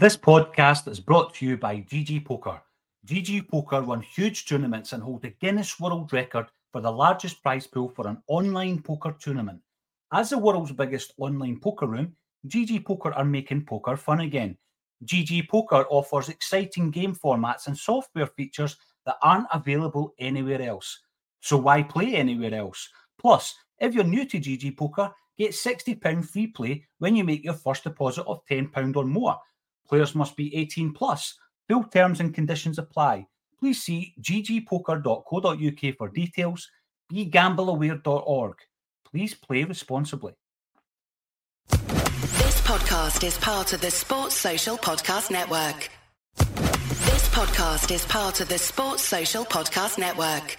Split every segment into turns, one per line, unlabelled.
This podcast is brought to you by GG Poker. GG Poker won huge tournaments and hold the Guinness World Record for the largest prize pool for an online poker tournament. As the world's biggest online poker room, GG Poker are making poker fun again. GG Poker offers exciting game formats and software features that aren't available anywhere else. So why play anywhere else? Plus, if you're new to GG Poker, get £60 free play when you make your first deposit of £10 or more. Players must be 18 plus. Full terms and conditions apply. Please see ggpoker.co.uk for details. BeGambleAware.org. Please play responsibly.
This podcast is part of the Sports Social Podcast Network. This podcast is part of the Sports Social Podcast Network.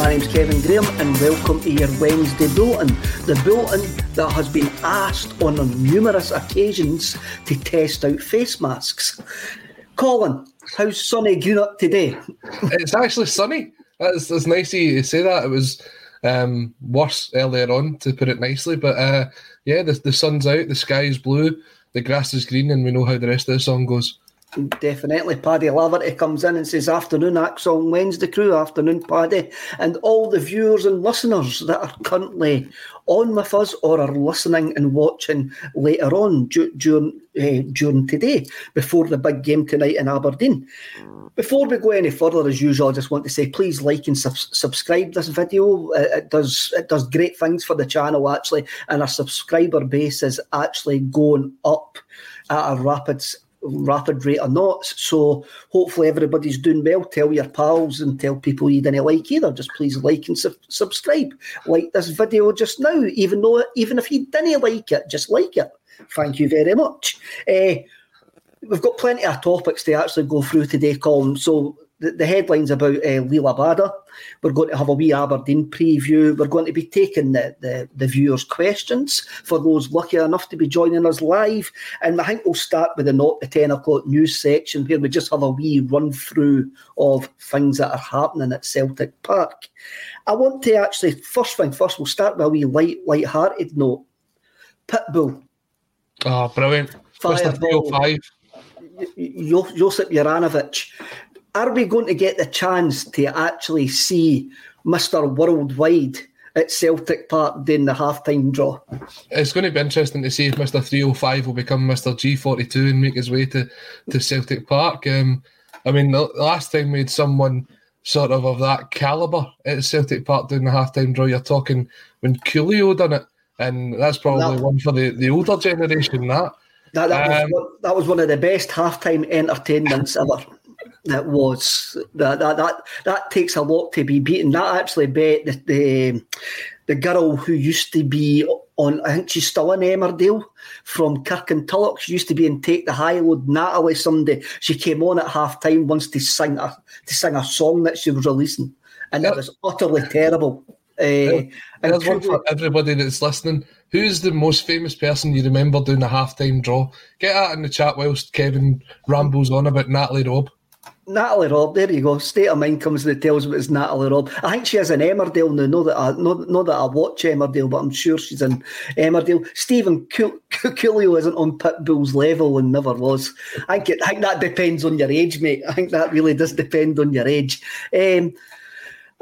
My name's Kevin Graham and welcome to your Wednesday bulletin. The bulletin that has been asked on numerous occasions to test out face masks. Colin, how's sunny Greenock today?
it's actually sunny. That's, that's nice to say that. It was um, worse earlier on, to put it nicely. But uh, yeah, the, the sun's out, the sky is blue, the grass is green, and we know how the rest of the song goes.
Definitely, Paddy Laverty comes in and says, Afternoon, ACSOM Wednesday crew, afternoon, Paddy. And all the viewers and listeners that are currently on with us or are listening and watching later on du- during, uh, during today, before the big game tonight in Aberdeen. Before we go any further, as usual, I just want to say please like and sub- subscribe this video. It does it does great things for the channel actually, and our subscriber base is actually going up at a rapid rapid rate of knots. So hopefully everybody's doing well. Tell your pals and tell people you didn't like either. Just please like and su- subscribe. Like this video just now, even though even if you didn't like it, just like it. Thank you very much. Uh, we've got plenty of topics to actually go through today, Colin. So the, the headlines about uh, Liel Abada. We're going to have a wee Aberdeen preview. We're going to be taking the, the, the viewers' questions for those lucky enough to be joining us live. And I think we'll start with the not the 10 o'clock news section where we just have a wee run through of things that are happening at Celtic Park. I want to actually, first thing first, we'll start with a wee light, light-hearted note. Pitbull,
Oh, brilliant.
Fireball.
305.
Jo- Josip Juranovic, are we going to get the chance to actually see Mr. Worldwide at Celtic Park during the halftime draw?
It's going to be interesting to see if Mr. 305 will become Mr. G42 and make his way to, to Celtic Park. Um, I mean, the last time we had someone sort of of that calibre at Celtic Park during the halftime draw, you're talking when Coolio done it and that's probably
That-
one for the, the older generation. That
That, that,
Um,
was, one- that was one of the best halftime entertainments ever. That was that, that that that takes a lot to be beaten. That actually bet the, the the girl who used to be on I think she's still in Emmerdale from Kirkintilloch. She used to be in Take the High Road. Natalie Sunday. She came on at half time once to sing a to sing a song that she was releasing, and
Yep.
it was utterly terrible. Uh, and
there's one for everybody that's listening. Who's the most famous person you remember doing a halftime draw? Get that in the chat whilst Kevin rambles on about Natalie Robb.
Natalie Robb, there you go. State of mind comes and tells me it's Natalie Robb. I think she is in Emmerdale now. Know that I know, know that I watch Emmerdale, but I'm sure she's in Emmerdale. Stephen Cool- Coolio isn't on Pitbull's level and never was. I think, it, I think that depends on your age, mate. I think that really does depend on your age. Um,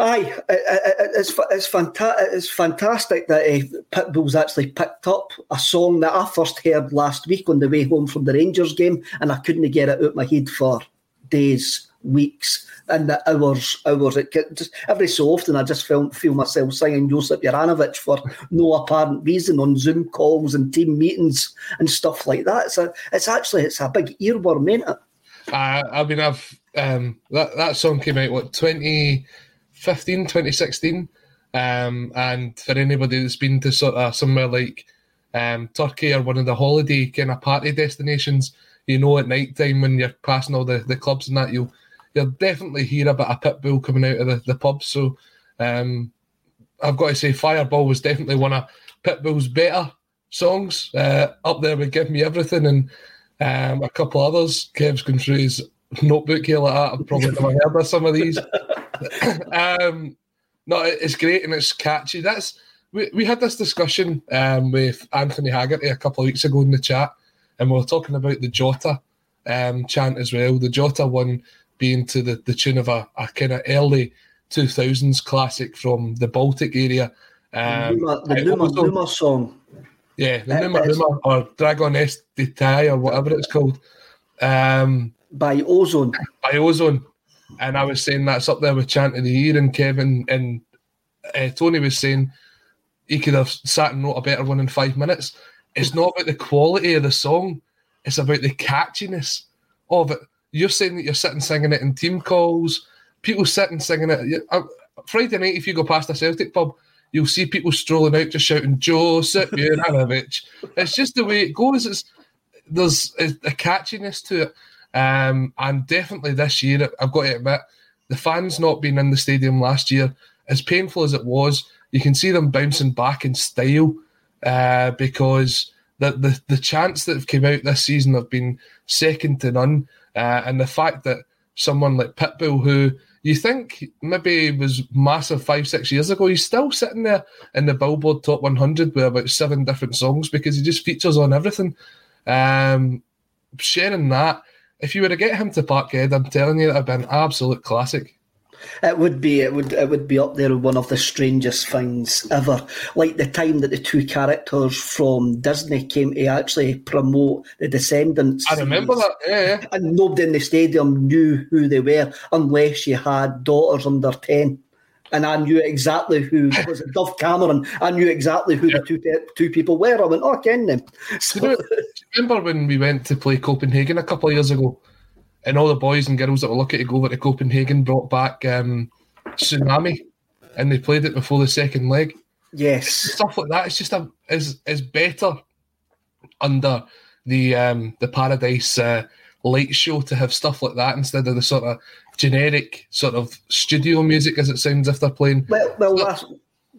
Aye, it- it- it's it's, fanta- it's fantastic that uh, Pitbull's actually picked up a song that I first heard last week on the way home from the Rangers game, and I couldn't get it out my head for days, weeks, and the hours, hours. It just every so often, I just feel feel myself singing Josip Juranovic for no apparent reason on Zoom calls and team meetings and stuff like that. It's it's actually it's a big earworm, ain't it?
I, mean, I've um, that that song came out what 2015, 2016, um, and for anybody that's been to sort of somewhere like um, Turkey or one of the holiday kind of party destinations, you know, at night time when you're passing all the, the clubs and that, you'll you'll definitely hear about a bit of Pitbull coming out of the, the pub. So um, I've got to say, Fireball was definitely one of Pitbull's better songs, uh, up there with Give Me Everything and um, a couple others. Kev's going through his notebook here like that. I've probably never heard of some of these. um, no, it's great and it's catchy. That's we, we had this discussion um, with Anthony Haggerty a couple of weeks ago in the chat, and we were talking about the Jota um, chant as well. The Jota one being to the, the tune of a, a kind of early 2000s classic from the Baltic area. Um,
Numa, the Numa, Numa song.
yeah, the
Uh,
Numa Numa or Dragon Est or whatever it's called. Um,
by O-Zone.
by O-Zone. And I was saying that's up there with Chant of the Year, and Kevin and uh, Tony was saying he could have sat and wrote a better one in five minutes. It's not about the quality of the song, it's about the catchiness of it. You're saying that you're sitting singing it in team calls, people sitting singing it. uh, Friday night, if you go past a Celtic pub, you'll see people strolling out just shouting, Joseph Juranovic. it's just the way it goes. It's, there's a catchiness to it. Um, and definitely this year, I've got to admit, the fans not being in the stadium last year, as painful as it was, you can see them bouncing back in style uh, because the, the the chants that have come out this season have been second to none. Uh, and the fact that someone like Pitbull, who you think maybe was massive five, six years ago, he's still sitting there in the Billboard Top 100 with about seven different songs because he just features on everything. Um, sharing that, if you were to get him to Parkhead, I'm telling you, that'd be an absolute classic.
It would be it would it would be up there with one of the strangest things ever. Like the time that the two characters from Disney came to actually promote the Descendants.
I remember that. Yeah, yeah.
And nobody in the stadium knew who they were unless you had daughters under ten. And I knew exactly who was it Dove Cameron. I knew exactly who the two pe- two people were. I went, oh, I ken them. So,
Do you remember when we went to play Copenhagen a couple of years ago, and all the boys and girls that were lucky to go over to Copenhagen brought back um, Tsunami, and they played it before the second leg.
yes,
Stuff like that. It's just a is is better under the um, the Paradise uh, light show to have stuff like that instead of the sort of generic sort of studio music as it sounds if they're playing.
Well, well, last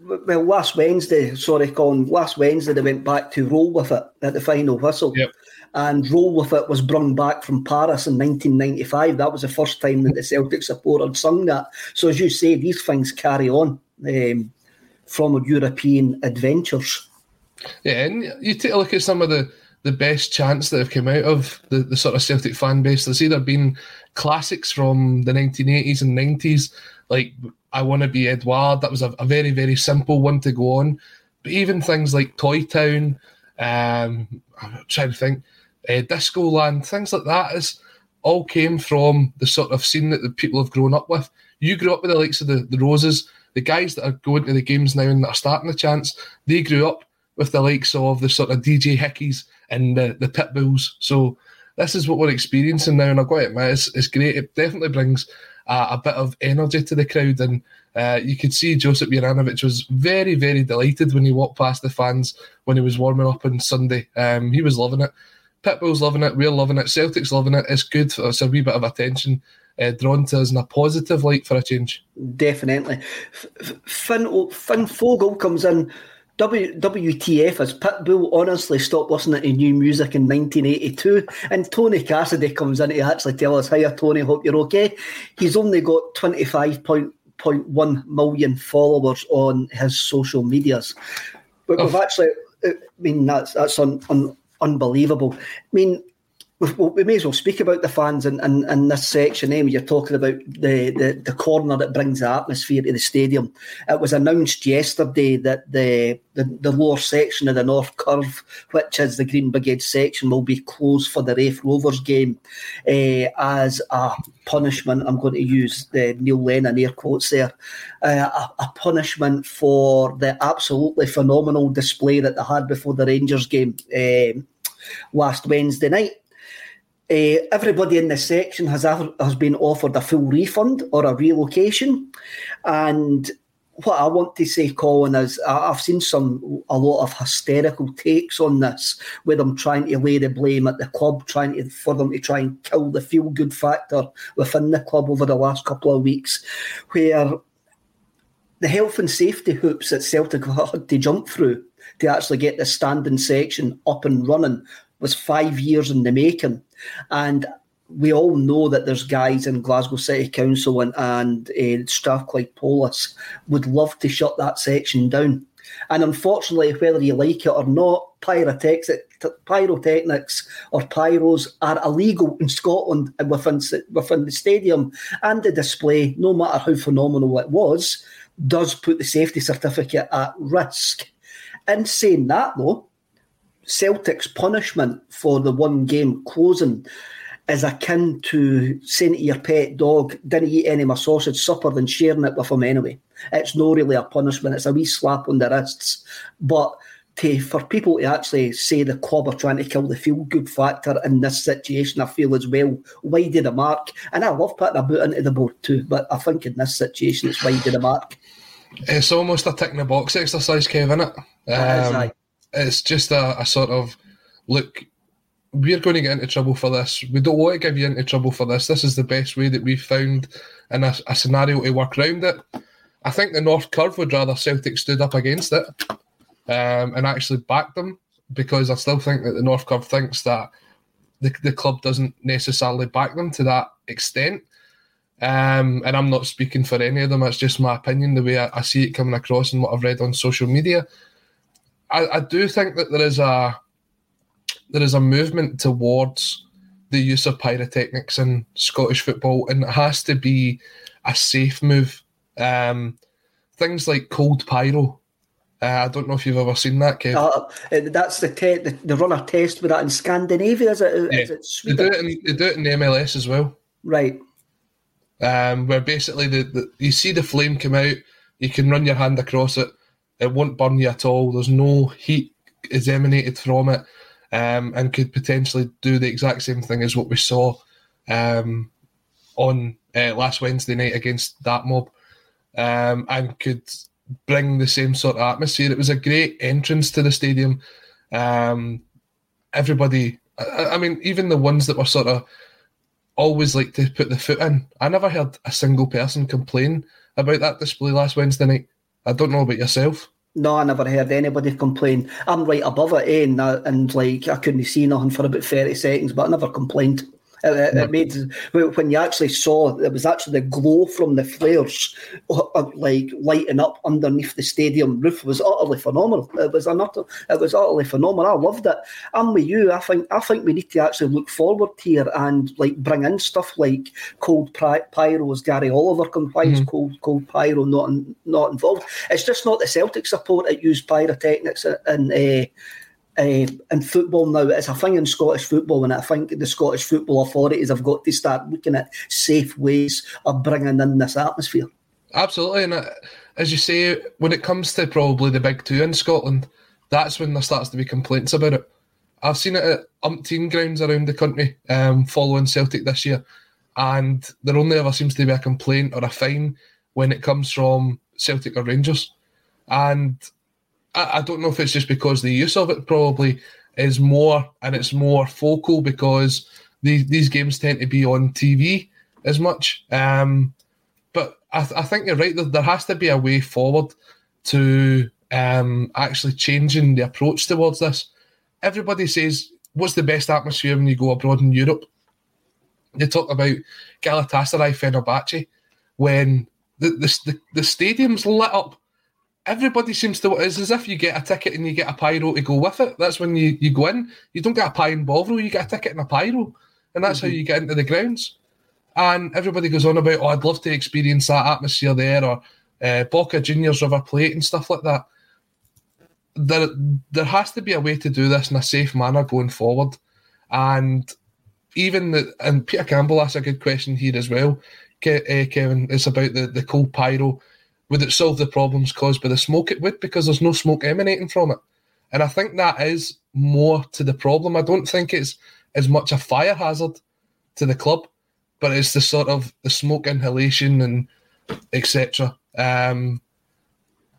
well last Wednesday, sorry, Colin. Last Wednesday they went back to roll with it at the final whistle,
Yep.
And roll with it was brought back from Paris in 1995. That was the first time that the Celtic supporter had sung that. So as you say, these things carry on um, from European adventures.
Yeah, and you take a look at some of the, the best chants that have come out of the, the sort of Celtic fan base. There's either been classics from the 1980s and 90s, like I Want to Be Edward, that was a, a very, very simple one to go on. But even things like Toy Town, um, I'm trying to think, uh, Disco Land, things like that is all came from the sort of scene that the people have grown up with. You grew up with the likes of the, the Roses, the guys that are going to the games now and that are starting the chance, they grew up with the likes of the sort of DJ Hickeys and the, the Pitbulls. So this is what we're experiencing now, and I've got to admit, it's, it's great. It definitely brings a, a bit of energy to the crowd, and uh, you could see Josip Juranovic was very, very delighted when he walked past the fans when he was warming up on Sunday. Um, he was loving it. Pitbull's loving it. We're loving it. Celtic's loving it. It's good. It's a wee bit of attention uh, drawn to us in a positive light for a change.
Definitely. Finn, Finn Fogel comes in. W, WTF as Pitbull honestly stopped listening to new music in 1982 and Tony Cassidy comes in to actually tell us, Hiya Tony, hope you're okay. He's only got 25.1 million followers on his social medias. But we've oh. actually, I mean, that's, that's un, un, unbelievable. I mean, we may as well speak about the fans in, in, in this section. Eh? You're talking about the, the, the corner that brings the atmosphere to the stadium. It was announced yesterday that the, the, the lower section of the North Curve, which is the Green Brigade section, will be closed for the Raith Rovers game uh, as a punishment. I'm going to use the Neil Lennon air quotes there. Uh, a, a punishment for the absolutely phenomenal display that they had before the Rangers game. Uh, last Wednesday night. Uh, everybody in this section has has been offered a full refund or a relocation, and what I want to say, Colin, is I've seen some a lot of hysterical takes on this, where them trying to lay the blame at the club, trying to for them to try and kill the feel good factor within the club over the last couple of weeks, where the health and safety hoops that Celtic had to jump through to actually get the standing section up and running was five years in the making. And we all know that there's guys in Glasgow City Council and, and uh, Strathclyde Police would love to shut that section down. And unfortunately, whether you like it or not, pyrotechnics, pyrotechnics or pyros are illegal in Scotland within, within the stadium. And the display, no matter how phenomenal it was, does put the safety certificate at risk. In saying that, though, Celtic's punishment for the one game closing is akin to saying to your pet dog, didn't eat any of my sausage supper, than sharing it with him anyway. It's not really a punishment, it's a wee slap on the wrists. But to, for people to actually say the club are trying to kill the feel good factor in this situation, I feel as well wide of the mark. And I love putting a boot into the board too, but I think in this situation it's wide of the mark.
It's almost a tick in the box exercise, Kevin. It? Um, it's just a, a sort of look we're going to get into trouble for this. We don't want to give you into trouble for this. This is the best way that we've found in a, a, scenario to work around it. I think the North Curve would rather Celtic stood up against it um, and actually backed them because I still think that the North Curve thinks that the, the club doesn't necessarily back them to that extent. Um, and I'm not speaking for any of them. It's just my opinion, the way I, I see it coming across and what I've read on social media. I, I do think that there is a there is a movement towards the use of pyrotechnics in Scottish football, and it has to be a safe move. Um, things like cold pyro. Uh, I don't know if you've ever seen that, Kev.
Uh, that's the, te- the the run a test with that in Scandinavia. Is it? Yeah. Is it
they do it, in, they do it in the MLS as well.
Right.
Um, where basically the, the you see the flame come out, you can run your hand across it, it won't burn you at all. There's no heat is emanated from it, um, and could potentially do the exact same thing as what we saw um, on uh, last Wednesday night against that mob, um, and could bring the same sort of atmosphere. It was a great entrance to the stadium. Um, everybody, I, I mean, even the ones that were sort of always like to put the foot in. I never heard a single person complain about that display last Wednesday night. I don't know about yourself.
No, I never heard anybody complain. I'm right above it, eh? And, and like I couldn't see nothing for about 30 seconds, but I never complained. It, it, made when you actually saw it was actually the glow from the flares, uh, like lighting up underneath the stadium roof was utterly phenomenal. It was another, it was utterly phenomenal. I loved it. I'm with you. I think I think we need to actually look forward here and like bring in stuff like cold pyros. Gary Oliver can why is mm-hmm. cold cold pyro not not involved? It's just not the Celtic support that used pyrotechnics and. Uh, uh, in football now. It's a thing in Scottish football, and I think the Scottish football authorities have got to start looking at safe ways of bringing in this atmosphere.
Absolutely, and uh, as you say, when it comes to probably the big two in Scotland, that's when there starts to be complaints about it. I've seen it at umpteen grounds around the country um, following Celtic this year, and there only ever seems to be a complaint or a fine when it comes from Celtic or Rangers. And I, don't know if it's just because the use of it probably is more and it's more focal because these these games tend to be on TV as much. Um, but I, th- I think you're right. There, there has to be a way forward to um, actually changing the approach towards this. Everybody says, "What's the best atmosphere when you go abroad in Europe?" They talk about Galatasaray Fenerbahce when the, the the the stadium's lit up. Everybody seems to. It's as if you get a ticket and you get a pyro to go with it. That's when you, you go in. You don't get a pie and bovril. You get a ticket and a pyro, and that's mm-hmm. how you get into the grounds. And everybody goes on about, oh, I'd love to experience that atmosphere there, or uh, Boca Juniors River Plate and stuff like that. There, there has to be a way to do this in a safe manner going forward. And even the, and Peter Campbell asked a good question here as well, Ke- uh, Kevin. It's about the, the cold pyro. Would it solve the problems caused by the smoke? It would, because there's no smoke emanating from it. And I think that is more to the problem. I don't think it's as much a fire hazard to the club, but it's the sort of the smoke inhalation and etc. Um,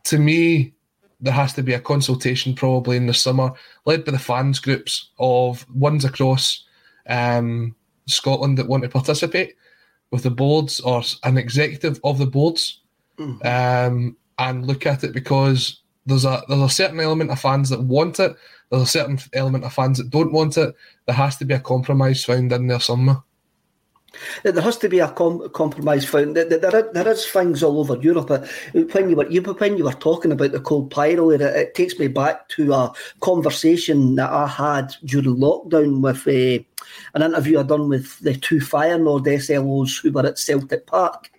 to me, there has to be a consultation probably in the summer, led by the fans groups of ones across um, Scotland that want to participate with the boards or an executive of the boards, mm-hmm. um, and look at it because there's a there's a certain element of fans that want it, there's a certain element of fans that don't want it. There has to be a compromise found in there somewhere.
There has to be a com- compromise found. There, there, there is things all over Europe. When you were you, when you were talking about the cold pyro, it, it, takes me back to a conversation that I had during lockdown with uh, an interview I done with the two Feyenoord SLOs who were at Celtic Park,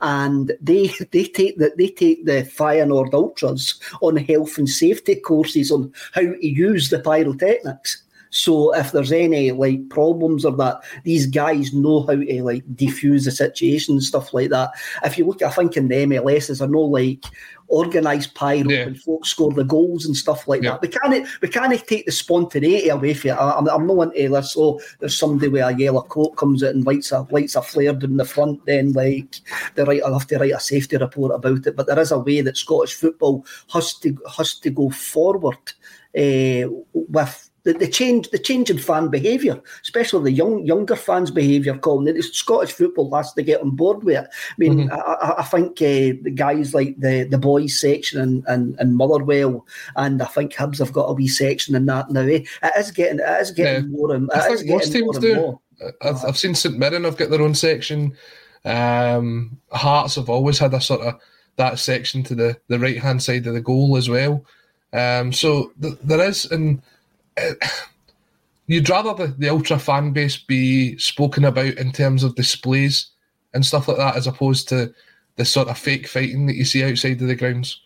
and they they take the they take the Feyenoord ultras on health and safety courses on how to use the pyrotechnics. So if there's any like problems or that, these guys know how to like defuse the situation and stuff like that. If you look, I think in the MLS, I know like organised pyro yeah. and folks score the goals and stuff like yeah. that. We can't we can't take the spontaneity away from it. I'm not into this. So there's somebody with a yellow coat comes out and lights a lights a flare in the front. Then like they write, I'll have to write a safety report about it. But there is a way that Scottish football has to has to go forward uh, with the, the change the change in fan behaviour, especially the young younger fans' behaviour, Colin. The Scottish football has to get on board with it. I mean, mm-hmm. I, I, think uh, the guys like the, the boys section and, and, and Motherwell, and I think Hibs have got a wee section in that now. Eh? It is getting it is getting yeah. more and I think most teams do.
I've, I've seen St Mirren have got their own section. Um, Hearts have always had a sort of that section to the, the right hand side of the goal as well. Um, so th- there is, and you'd rather the, the ultra fan base be spoken about in terms of displays and stuff like that as opposed to the sort of fake fighting that you see outside of the grounds.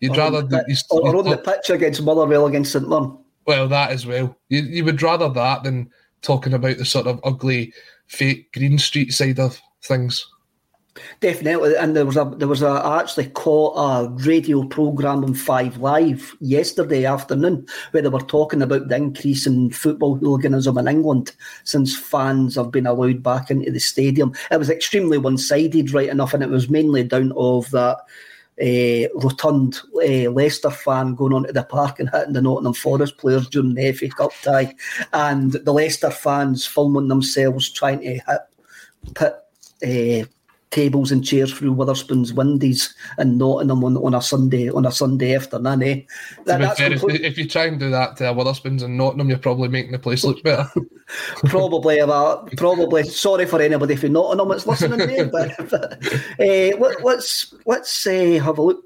You'd or rather
the, you, or, on the pitch against Motherwell against St Mirren.
Well, that as well. You, you would rather that than talking about the sort of ugly, fake Green Street side of things.
Definitely, and there was a there was a I actually caught a radio program on Five Live yesterday afternoon where they were talking about the increase in football hooliganism in England since fans have been allowed back into the stadium. It was extremely one sided, right enough, and it was mainly down of that. Uh, rotund uh, Leicester fan going onto the park and hitting the Nottingham Forest players during the FA Cup tie, and the Leicester fans filming themselves trying to hit, put uh, tables and chairs through Wetherspoon's windies and Nottingham on, on a Sunday on a Sunday afternoon. Eh?
That, fair, complete... if, you try and do that to Wetherspoons and Nottingham, you're probably making the place look better.
probably, about, probably. Sorry for anybody from Nottingham that's listening there, but, but uh, let, us let's uh, have a look.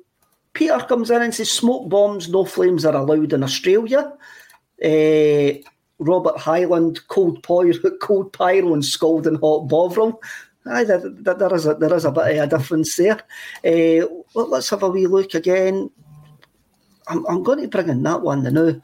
Peter comes in and says smoke bombs, no flames are allowed in Australia. Uh, Robert Highland, cold pyro, cold pyro and scalding hot bovril. Aye, there, there, is a, there is a bit of a difference there. Uh, let's have a wee look again. I'm, I'm going to bring in that one now.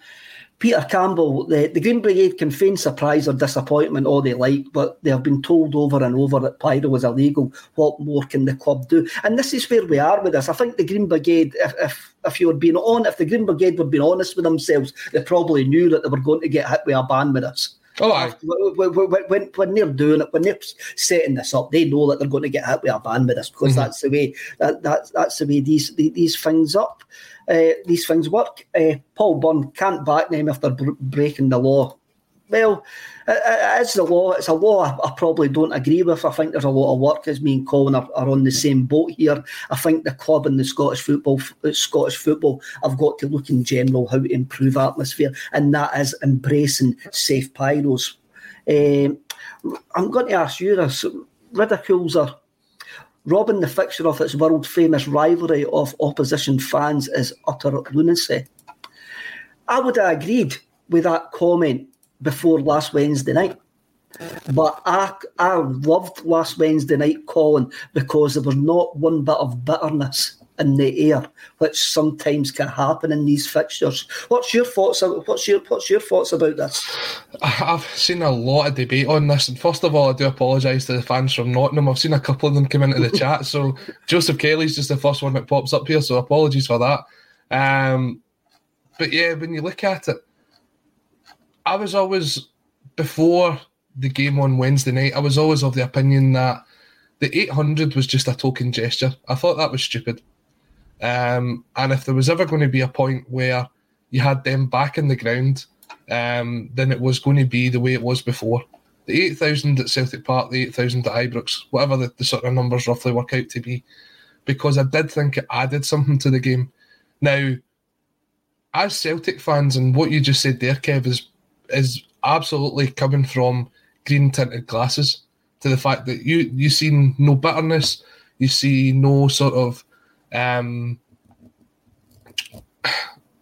Peter Campbell, the, the Green Brigade can feign surprise or disappointment all they like, but they have been told over and over that pyro was illegal. What more can the club do? And this is where we are with this. I think the Green Brigade, if if, if you were being on, if the Green Brigade were being honest with themselves, they probably knew that they were going to get hit with a ban with us.
Oh, aye.
When, when, when, they're doing it, when they're setting this up, they know that they're going to get hit with a van with this because
Mhm.
that's the way that, that that's the way these the- these things up uh, these things work. Uh, Paul Byrne can't back them if they're br- breaking the law. Well, it, it is the law. It's a law I, I probably don't agree with. I think there's a lot of work as me and Colin are, are on the same boat here. I think the club and the Scottish football, uh, Scottish football, I've got to look in general how to improve atmosphere, and that is embracing safe pyros. Um, I'm going to ask you this: ridicules are robbing the fixture of its world famous rivalry of opposition fans is utter lunacy. I would have agreed with that comment before last Wednesday night. But I, I loved last Wednesday night, Colin, because there was not one bit of bitterness in the air, which sometimes can happen in these fixtures. What's your thoughts? What's your What's your thoughts about this?
I've seen a lot of debate on this, and first of all, I do apologise to the fans from Nottingham. I've seen a couple of them come into the chat, so Joseph Kelly's just the first one that pops up here, so apologies for that. Um, but yeah, when you look at it, I was always before the game on Wednesday night. I was always of the opinion that the 800 was just a token gesture. I thought that was stupid. Um, and if there was ever going to be a point where you had them back in the ground, um, then it was going to be the way it was before. The 8,000 at Celtic Park, the 8,000 at Ibrox, whatever the, the sort of numbers roughly work out to be, because I did think it added something to the game. Now, as Celtic fans, and what you just said there, Kev, is is absolutely coming from green tinted glasses to the fact that you you see no bitterness, you see no sort of um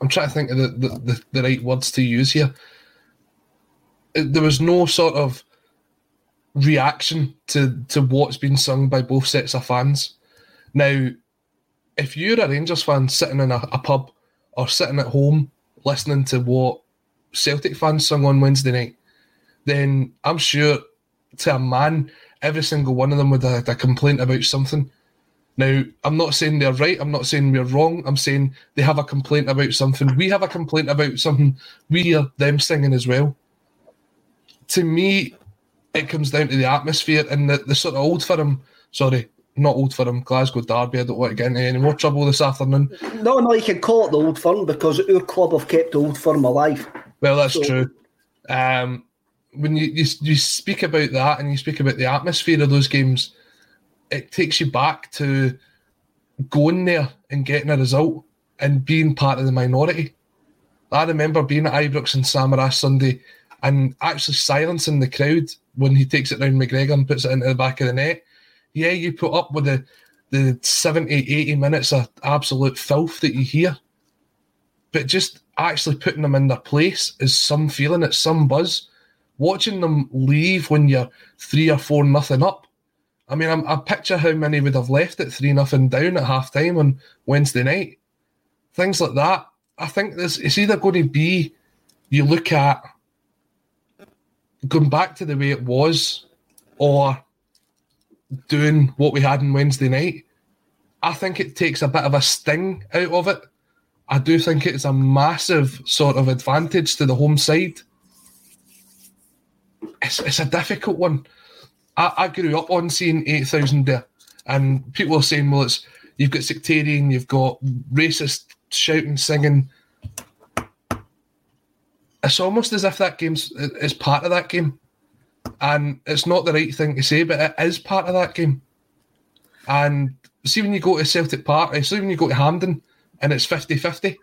I'm trying to think of the, the, the, the right words to use here. There was no sort of reaction to, to what's been sung by both sets of fans. Now, if you're a Rangers fan sitting in a, a pub or sitting at home listening to what Celtic fans sung on Wednesday night, then I'm sure to a man, every single one of them would have had a complaint about something. Now, I'm not saying they're right. I'm not saying we're wrong. I'm saying they have a complaint about something. We have a complaint about something. We hear them singing as well. To me, it comes down to the atmosphere and the, the sort of old firm. Sorry, not old firm. Glasgow Derby. I don't want to get into any more trouble this afternoon.
No, no, you can call it the Old Firm because our club have kept the Old Firm alive.
Well, that's
So-
true. Um, when you, you you speak about that and you speak about the atmosphere of those games, it takes you back to going there and getting a result and being part of the minority. I remember being at Ibrox and Samaras Sunday and actually silencing the crowd when he takes it round McGregor and puts it into the back of the net. Yeah, you put up with the, the 70, 80 minutes of absolute filth that you hear but just actually putting them in their place is some feeling, it's some buzz. Watching them leave when you're three or four nothing up. I mean, I'm, I picture how many would have left at three nothing down at half time on Wednesday night. Things like that. I think this it's either going to be you look at going back to the way it was or doing what we had on Wednesday night. I think it takes a bit of a sting out of it. I do think it's a massive sort of advantage to the home side. It's, it's a difficult one. I, I grew up on seeing 8,000 there, and people are saying, well, it's you've got sectarian, you've got racist shouting, singing. It's almost as if that game's is part of that game. And it's not the right thing to say, but it is part of that game. And see when you go to Celtic Park, see when you go to Hampden and it's 50 50,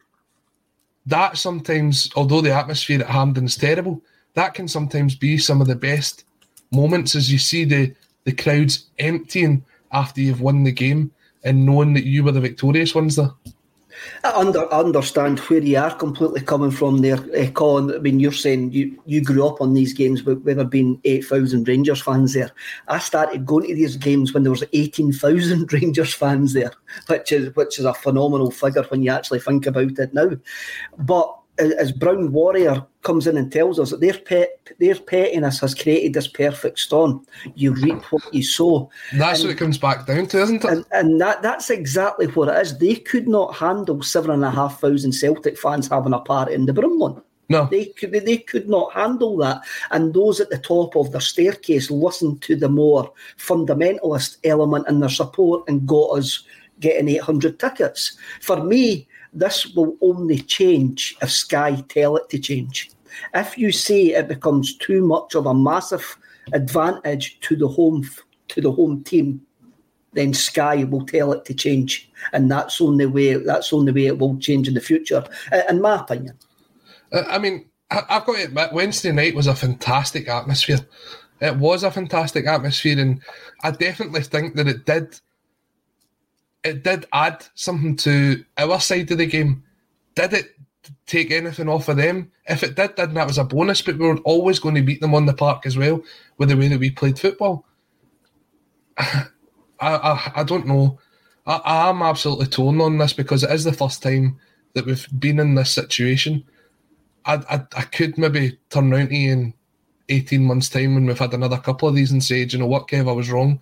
that sometimes, although the atmosphere at Hampden is terrible, that can sometimes be some of the best moments as you see the, the crowds emptying after you've won the game and knowing that you were the victorious ones there.
I under, understand where you are completely coming from there, uh, Colin. I mean, you're saying you, you grew up on these games with, with there being 8,000 Rangers fans there. I started going to these games when there was 18,000 Rangers fans there, which is which is a phenomenal figure when you actually think about it now. But as Brown Warrior comes in and tells us that their pet their pettiness has created this perfect storm. You reap what you sow.
That's
And-
what it comes back down to, isn't it?
And, and that that's exactly what it is. They could not handle seven and a half thousand Celtic fans having a party in the Broomloan.
no.
They could they could not handle that. And those at the top of their staircase listened to the more fundamentalist element in their support and got us getting 800 tickets. For me, this will only change if Sky tell it to change. If you say it becomes too much of a massive advantage to the home to the home team, then Sky will tell it to change, and that's only way that's only way it will change in the future, in my opinion.
I mean, I've got to admit, Wednesday night was a fantastic atmosphere. It was a fantastic atmosphere, and I definitely think that it did. It did add something to our side of the game. Did it take anything off of them? If it did, then that was a bonus. But we were always going to beat them on the park as well, with the way that we played football. I, I, I don't know. I, I am absolutely torn on this because it is the first time that we've been in this situation. I, I, I could maybe turn round to you in 18 months' time when we've had another couple of these and say, Do you know what, Kev, I was wrong.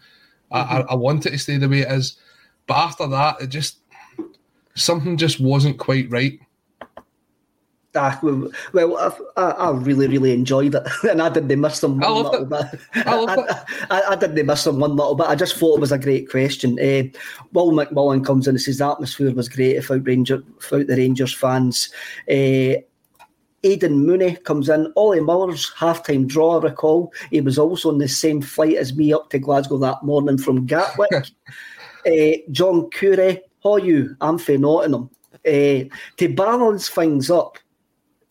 I, I, mm-hmm. I want it to stay the way it is. But after that, it just, something just wasn't quite right.
Ah, well, well, I, I, I really, really enjoyed it, and I didn't miss them
I
one little
it.
bit.
I it.
I, I didn't miss them one little bit. I just thought it was a great question. Uh, Will McMullen comes in and says the atmosphere was great without, Ranger, without the Rangers fans. Uh, Aidan Mooney comes in. Ollie Miller's half-time draw, I recall. He was also on the same flight as me up to Glasgow that morning from Gatwick. uh, John Curry, how you? I'm Nottingham. Uh, to balance things up,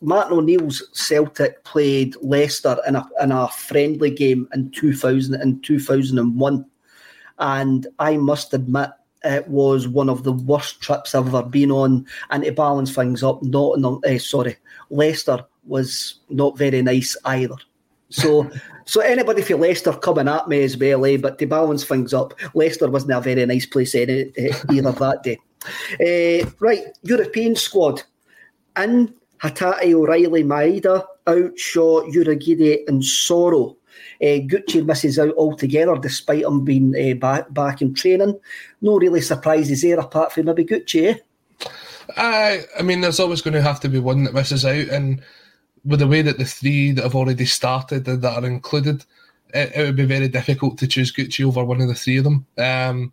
Martin O'Neill's Celtic played Leicester in a, in a friendly game in 2000 and 2001. And I must admit, it was one of the worst trips I've ever been on. And to balance things up, Nottingham, uh, sorry, Leicester was not very nice either. So, so anybody for Leicester coming at me as well, eh? But to balance things up, Leicester wasn't a very nice place eh, either that day. Uh, right, European squad in Hatate, O'Riley, Maeda, out, Shaw, Urhoghide, and Soro. Uh, Gucci misses out altogether despite him being uh, back, back in training. No really surprises there apart from maybe Gucci, eh?
I, I mean, there's always going to have to be one that misses out, and with the way that the three that have already started and that are included, it, it would be very difficult to choose Gucci over one of the three of them. Um,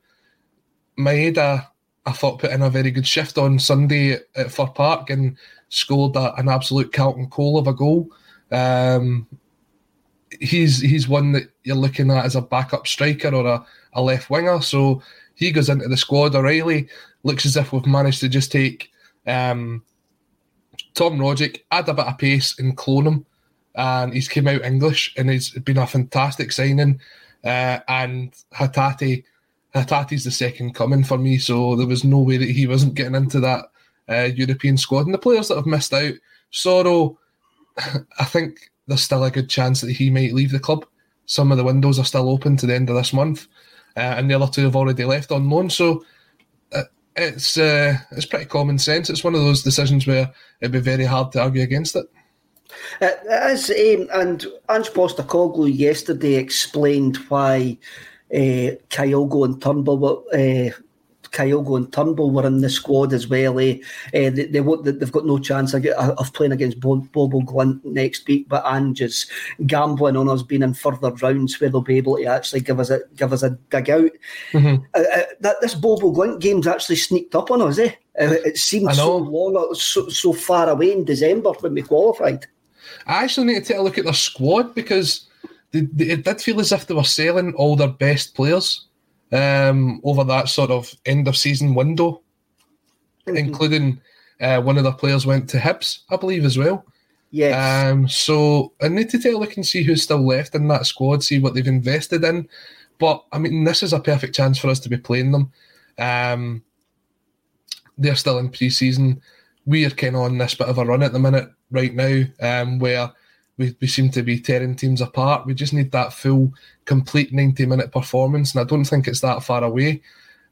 Maeda, I thought, put in a very good shift on Sunday at, at Fir Park and scored a, an absolute Carlton Cole of a goal. Um, he's he's one that you're looking at as a backup striker or a, a left winger. So he goes into the squad. O'Riley looks as if we've managed to just take um, Tom Rogic, add a bit of pace and clone him. And he's came out English and it's been a fantastic signing. Uh, and Hatate, Hatate's the second coming for me. So there was no way that he wasn't getting into that uh, European squad. And the players that have missed out, Soro, I think there's still a good chance that he might leave the club. Some of the windows are still open to the end of this month, uh, and the other two have already left on loan. So uh, it's uh, it's pretty common sense. It's one of those decisions where it'd be very hard to argue against it.
It is, um, and Ange Postecoglou yesterday explained why uh, Kyogo and Turnbull were, uh, Kyogo and Turnbull were in the squad as well. Eh? Uh, they, they won't, they've got no chance of, playing against Bo- Bodo Glimt next week, but Ange is gambling on us being in further rounds where they'll be able to actually give us a give us a dig out.
Mhm.
Uh, uh, that this Bodo Glimt game's actually sneaked up on us. Eh? Uh, it seemed so long, so, so far away in December when we qualified.
I actually need to take a look at their squad because they, they, it did feel as if they were selling all their best players um, over that sort of end of season window, including uh, one of the players went to Hibs, I believe, as well.
Yes.
Um, so I need to take a look and see who's still left in that squad, see what they've invested in. But I mean, this is a perfect chance for us to be playing them. Um, they're still in pre-season. We are kind of on this bit of a run at the minute right now, um, where we, we seem to be tearing teams apart. We just need that full, complete ninety-minute performance, and I don't think it's that far away.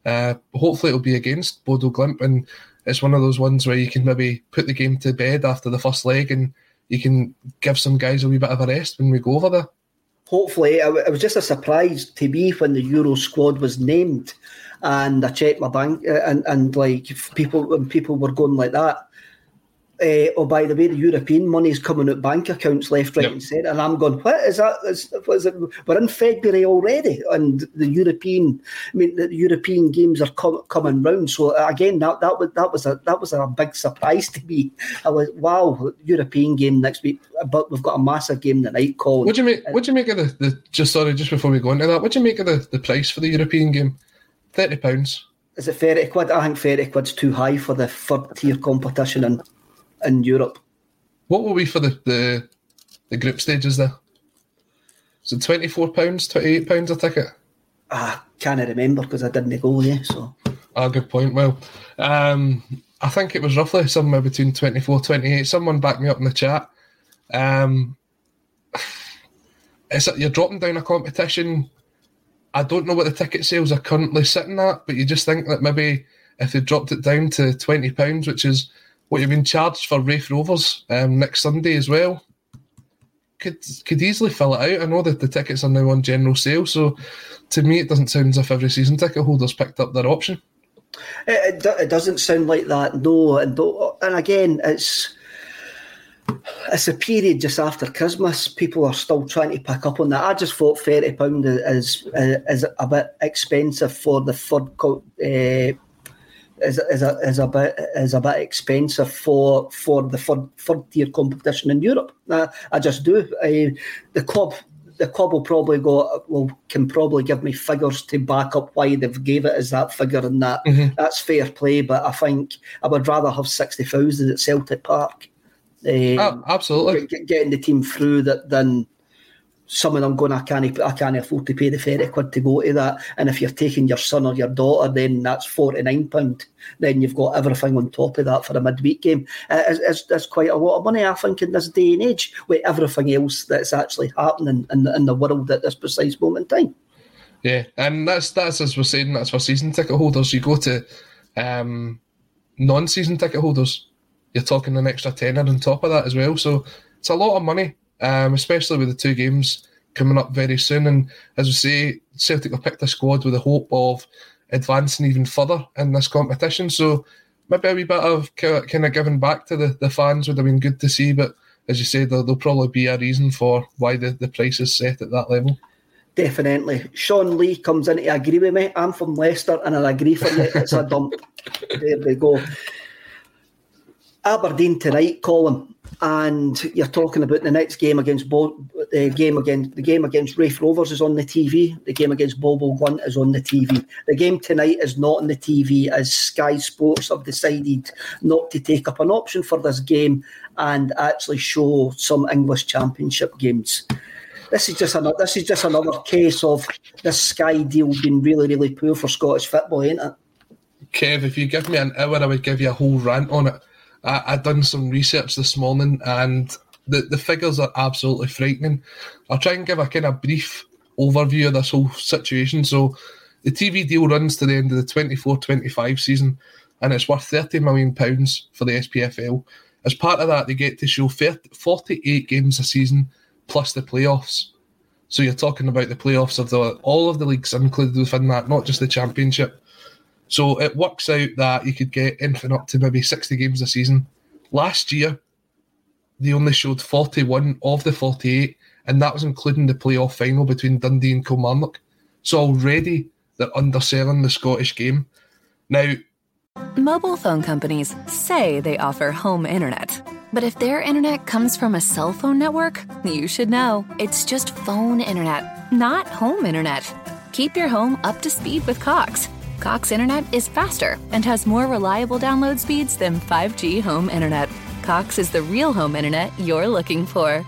Uh, hopefully, it'll be against Bodo Glimt, and it's one of those ones where you can maybe put the game to bed after the first leg and you can give some guys a wee bit of a rest when we go over there.
Hopefully, it was just a surprise to me when the Euro squad was named, and I checked my bank, uh, and and like people when people were going like that, uh, oh, by the way, the European money is coming out bank accounts left, right, yep. and centre. And I'm going, what is that? Is, is it? We're in February already, and the European, I mean, the European games are com- coming round. So again, that that was that was a that was a big surprise to me. I was wow, European game next week, but we've got a massive game tonight called.
What do you make? What do you make of the, the just sorry, just before we go into that, what do you make of the, the price for the European game? Thirty pounds.
Is it thirty quid? I think thirty quid's too high for the third tier competition and in Europe.
What will be for the, the, the group stages there? Is it twenty four pounds, twenty eight pounds a ticket?
Ah, can't remember because I didn't go there. So.
Ah, good point. Well, um, I think it was roughly somewhere between 24, 28. Someone back me up in the chat. Um, it's you're dropping down a competition. I don't know what the ticket sales are currently sitting at, but you just think that maybe if they dropped it down to twenty pounds, which is what you've been charged for Raith Rovers um, next Sunday as well. Could could easily fill it out. I know that the tickets are now on general sale, so to me it doesn't sound as if every season ticket holders picked up their option.
It, it, it doesn't sound like that, no. And and again, it's it's a period just after Christmas. People are still trying to pick up on that. I just thought thirty pound is, is is a bit expensive for the third uh, is, is, a, is a bit is a bit expensive for for the third, third tier competition in Europe. Uh, I just do. I, the club the club will probably go will can probably give me figures to back up why they've gave it as that figure and that mm-hmm. that's fair play. But I think I would rather have sixty thousand at Celtic Park.
Um, oh, absolutely,
getting the team through that than some of them going, I can't, I can't afford to pay the 30 quid to go to that. And if you're taking your son or your daughter, then that's £49. Then you've got everything on top of that for a midweek game. Uh, it's, it's, it's, quite a lot of money, I think, in this day and age with everything else that's actually happening in, in the world at this precise moment in time.
Yeah, and that's that's as we're saying, that's for season ticket holders. You go to um, non-season ticket holders, you're talking an extra tenner on top of that as well. So it's a lot of money um, especially with the two games coming up very soon. And as we say, Celtic have picked a squad with the hope of advancing even further in this competition. So maybe a wee bit of kind of giving back to the, the fans would have been good to see. But as you say, there'll, there'll probably be a reason for why the, the price is set at that level.
Definitely. Sean Lee comes in to agree with me. I'm from Leicester and I agree for you. It's a dump. there we go. Aberdeen tonight, Colin and you're talking about the next game against Bo- the game against the game against Raith Rovers is on the TV. The game against Bodo Glimt is on the TV. The game tonight is not on the TV as Sky Sports have decided not to take up an option for this game and actually show some English Championship games. This is just another. This is just another case of this Sky deal being really, really poor for Scottish football, ain't it?
Kev, if you give me an hour, I would give you a whole rant on it I, I done some research this morning, and the, the figures are absolutely frightening. I'll try and give a kind of brief overview of this whole situation. So, the TV deal runs to the end of the 24-25 season, and it's worth 30 million pounds for the SPFL. As part of that, they get to show 30, 48 games a season plus the playoffs. So you're talking about the playoffs of the all of the leagues included within that, not just the championship. So it works out that you could get anything up to maybe 60 games a season. Last year, they only showed 41 of the 48, and that was including the playoff final between Dundee and Kilmarnock. So already they're underselling the Scottish game. Now,
mobile phone companies say they offer home internet. But if their internet comes from a cell phone network, you should know it's just phone internet, not home internet. Keep your home up to speed with Cox. Cox Internet is faster and has more reliable download speeds than 5G home internet. Cox is the real home internet you're looking for.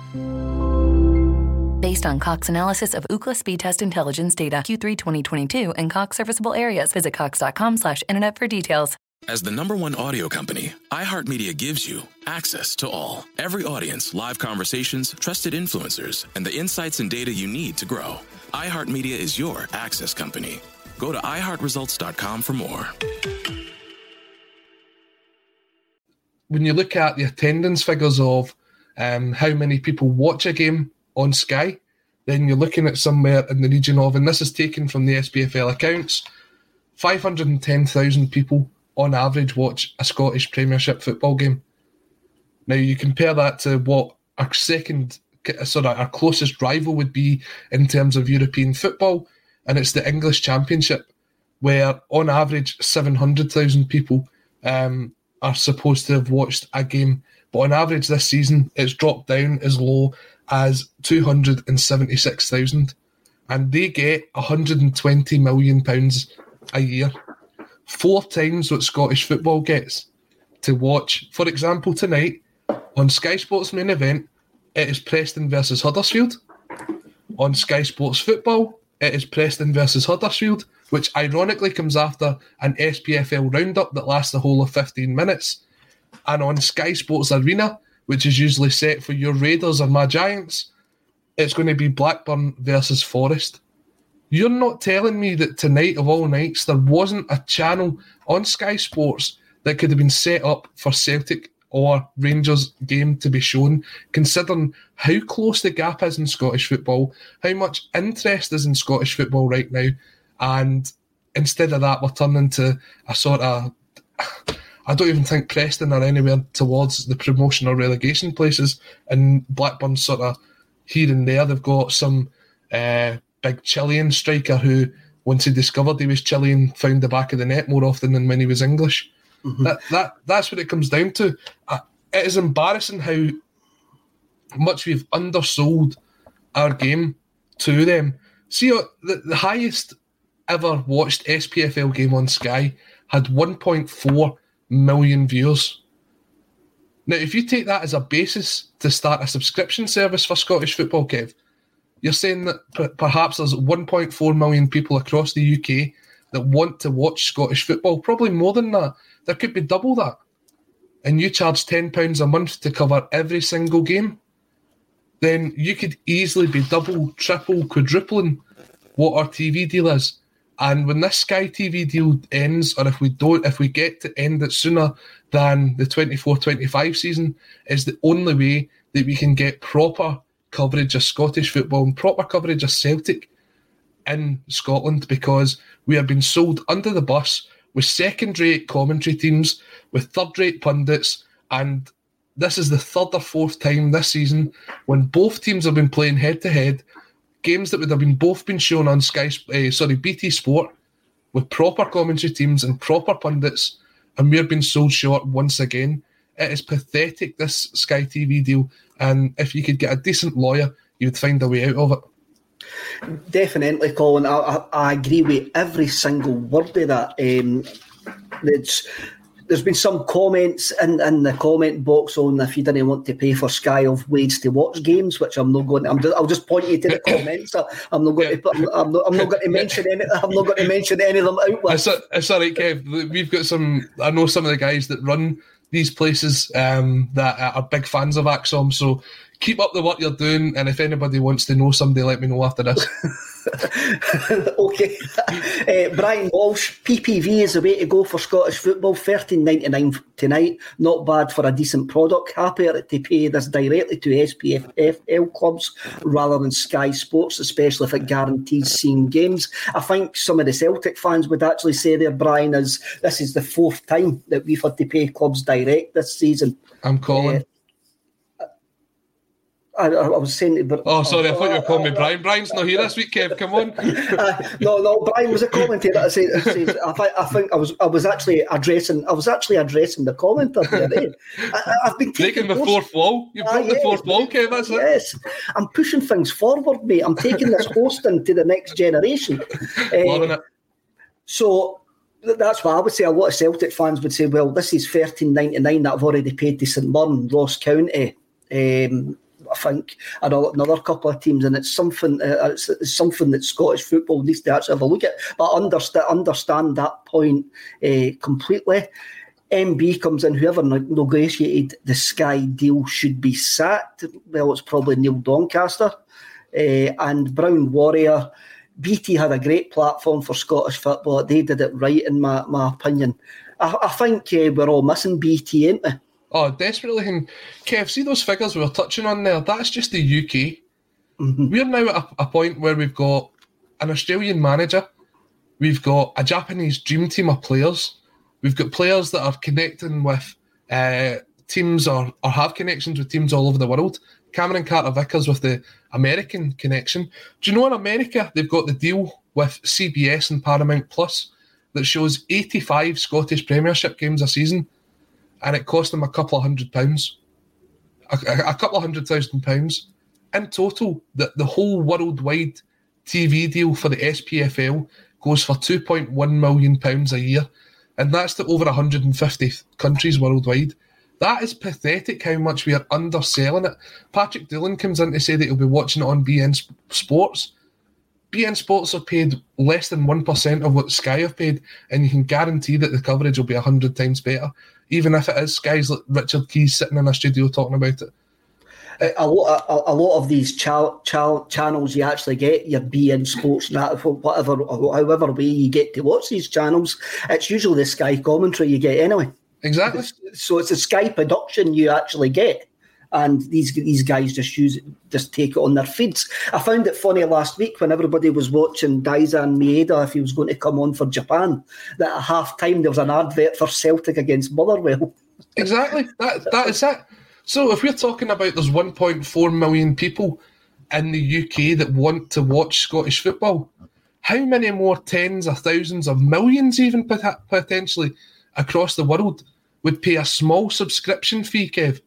Based on Cox analysis of Ookla speed test intelligence data Q3 2022 and Cox serviceable areas, visit cox.com/internet for details.
As the number one audio company, iHeartMedia gives you access to all, every audience, live conversations, trusted influencers, and the insights and data you need to grow. iHeartMedia is your access company. Go to iHeartResults.com for more.
when you look at the attendance figures of um, how many people watch a game on Sky, then you're looking at somewhere in the region of, and this is taken from the SPFL accounts, 510,000 people on average watch a Scottish Premiership football game. Now you compare that to what our second, sort of our closest rival would be in terms of European football, and it's the English Championship, where on average 700,000 people um, are supposed to have watched a game, but on average this season it's dropped down as low as 276,000, and they get 120 million pounds a year, four times what Scottish football gets to watch. For example, tonight on Sky Sports main event, it is Preston versus Huddersfield. On Sky Sports Football, it is Preston versus Huddersfield, which ironically comes after an SPFL roundup that lasts the whole of 15 minutes. And on Sky Sports Arena, which is usually set for your Raiders or my Giants, it's going to be Blackburn versus Forest. You're not telling me that tonight of all nights there wasn't a channel on Sky Sports that could have been set up for Celtic or Rangers game to be shown, considering how close the gap is in Scottish football, how much interest is in Scottish football right now, and instead of that, we're turning to a sort of I don't even think Preston are anywhere towards the promotion or relegation places, and Blackburn sort of here and there. They've got some uh, big Chilean striker who, once he discovered he was Chilean, found the back of the net more often than when he was English. Mm-hmm. That that that's what it comes down to. Uh, it is embarrassing how much we've undersold our game to them. See, uh, the, the highest ever watched SPFL game on Sky had 1.4 million viewers. Now, if you take that as a basis to start a subscription service for Scottish football, Kev, you're saying that p- perhaps there's 1.4 million people across the UK that want to watch Scottish football. Probably more than that. There could be double that. And you charge £10 a month to cover every single game. Then you could easily be double, triple, quadrupling what our TV deal is. And when this Sky TV deal ends, or if we don't, if we get to end it sooner than the 24 25 season, is the only way that we can get proper coverage of Scottish football and proper coverage of Celtic in Scotland because we are being sold under the bus with second rate commentary teams, with third rate pundits, and this is the third or fourth time this season when both teams have been playing head to head, games that would have been both been shown on Sky, uh, sorry, BT Sport, with proper commentary teams and proper pundits, and we're being sold short once again. It is pathetic, this Sky TV deal. And if you could get a decent lawyer, you'd find a way out of it.
Definitely, Colin. I, I, I agree with every single word of that. Um, it's there's been some comments in, in the comment box on if you didn't want to pay for Sky of ways to watch games, which I'm not going. To, I'm just, I'll just point you to the comments. I'm not going to. I'm not, I'm not going to mention any. I'm not going to mention any of them out.
It's, it's all right, Kev. We've got some. I know some of the guys that run these places um, that are big fans of ACSOM. So keep up the work you're doing, and if anybody wants to know somebody, let me know after this.
okay, uh, Brian Walsh, PPV is the way to go for Scottish football. Thirteen ninety nine tonight, not bad for a decent product. Happier to pay this directly to SPFL clubs rather than Sky Sports, especially if it guarantees seeing games. I think some of the Celtic fans would actually say there, Brian, is this is the fourth time that we've had to pay clubs direct this season.
I'm calling. Uh,
I, I, was saying, but
oh, sorry, I thought you were calling me Brian. Brian's not here this week, Kev. Come on.
uh, no, no, Brian was a commentator. I, said, I, said, I, think, I think I was, I was actually addressing, I was actually addressing the commenter I, have been
taking the fourth wall. You've broke the fourth wall, Kev. That's
it. Yes, I'm pushing things forward, mate. I'm taking this hosting to the next generation.
Uh.
So that's why I would say a lot of Celtic fans would say, well, this is thirteen ninety nine that I've already paid to St Mirren, Ross County. Um, I think, and another couple of teams, and it's something uh, it's, it's, something that Scottish football needs to actually have a look at. But understand understand that point uh, completely. MB comes in, whoever negotiated the Sky deal should be sacked. Well, it's probably Neil Doncaster. Uh, and Brown Warrior, BT had a great platform for Scottish football. They did it right, in my, my opinion. I, I think uh, we're all missing BT, ain't we?
Oh, desperately. And Kev, see those figures we were touching on there? That's just the UK. We're now at a, a point where we've got an Australian manager, we've got a Japanese dream team of players, we've got players that are connecting with uh, teams or, or have connections with teams all over the world. Cameron Carter Vickers with the American connection. Do you know in America they've got the deal with CBS and Paramount Plus that shows 85 Scottish Premiership games a season, and it cost them a couple of hundred pounds, a, a- couple of hundred thousand pounds in total. The the whole worldwide TV deal for the SPFL goes for 2.1 million pounds a year, and that's to over 150 countries worldwide. That is pathetic how much we are underselling it. Patrick Doolan comes in to say that he'll be watching it on beIN Sp- Sports. beIN Sports are paid less than 1% of what Sky have paid, and you can guarantee that the coverage will be 100 times better, even if it is Sky's like Richard Keys sitting in a studio talking about it.
a, lot, a, a lot of these cha- cha- channels you actually get your beIN Sports, and that whatever, however way you get to watch these channels, it's usually the Sky commentary you get anyway.
Exactly.
So it's a Sky production you actually get, and these these guys just use just take it on their feeds. I found it funny last week when everybody was watching Daizen Maeda if he was going to come on for Japan, that at half time there was an advert for Celtic against Motherwell.
Exactly. That that is it. So if we're talking about there's 1.4 million people in the UK that want to watch Scottish football, how many more tens of thousands of millions, even potentially across the world, would pay a small subscription fee, Kev,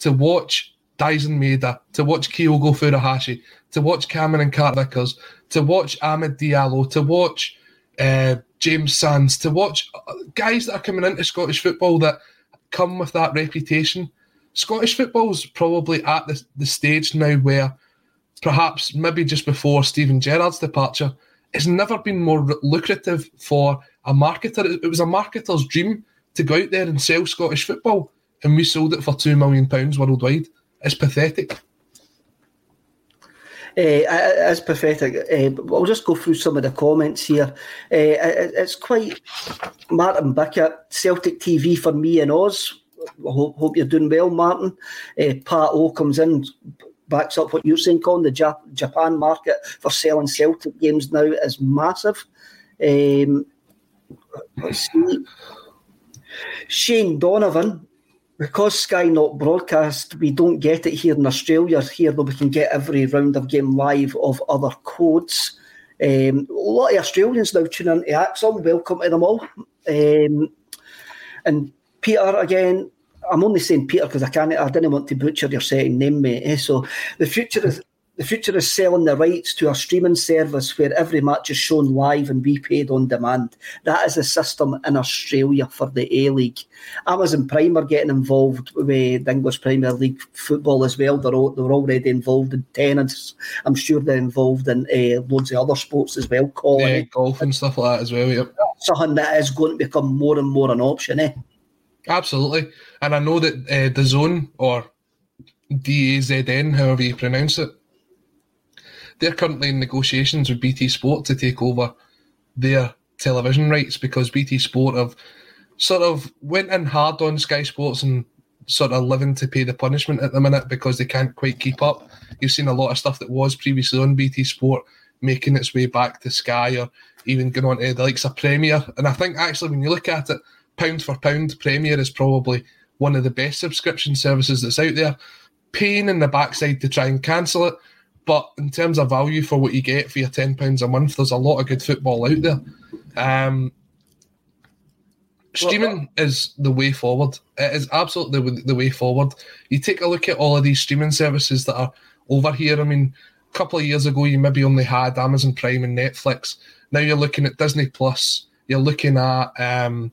to watch Daizen Maeda, to watch Kyogo Furuhashi, to watch Cameron and Carter Vickers, to watch Amad Diallo, to watch uh, James Sands, to watch uh, guys that are coming into Scottish football that come with that reputation. Scottish football's probably at the, the stage now where perhaps maybe just before Steven Gerrard's departure, it's never been more lucrative for a marketer. It was a marketer's dream to go out there and sell Scottish football, and we sold it for two million pounds worldwide. It's pathetic.
Uh, it's pathetic. Uh, I'll just go through some of the comments here. Uh, it- it's quite Martin Bickett, Celtic TV for me and Oz. Hope, hope you're doing well, Martin. Uh, Pat O comes in, backs up what you're saying, Colin. The Jap- Japan market for selling Celtic games now is massive. Um, let's see. Shane Donovan, because Sky not broadcast, we don't get it here in Australia. Here, though, we can get every round of game live of other codes. Um, a lot of Australians now tune into ACSOM. Welcome to them all. Um, and Peter again. I'm only saying Peter because I can't. I didn't want to butcher your second name, mate. eh? So the future is the future is selling the rights to a streaming service where every match is shown live and be paid on demand. That is a system in Australia for the A League. Amazon Prime are getting involved with the English Premier League football as well. They're all, they're already involved in tennis. I'm sure they're involved in uh, loads of other sports as well. Colin,
Yeah,
eh?
golf and stuff like that as well. Yep.
something that is going to become more and more an option. Eh?
Absolutely. And I know that uh, the zone or DAZN, however you pronounce it, they're currently in negotiations with BT Sport to take over their television rights because BT Sport have sort of went in hard on Sky Sports and sort of living to pay the punishment at the minute because they can't quite keep up. You've seen a lot of stuff that was previously on BT Sport making its way back to Sky or even going on to the likes of Premier. And I think actually when you look at it, pound for pound, Premier is probably one of the best subscription services that's out there. Pain in the backside to try and cancel it. But in terms of value for what you get for your ten pounds a month, there's a lot of good football out there. Um, streaming is the way forward. It is absolutely the, the way forward. You take a look at all of these streaming services that are over here. I mean, a couple of years ago, you maybe only had Amazon Prime and Netflix. Now you're looking at Disney Plus. You're looking at um,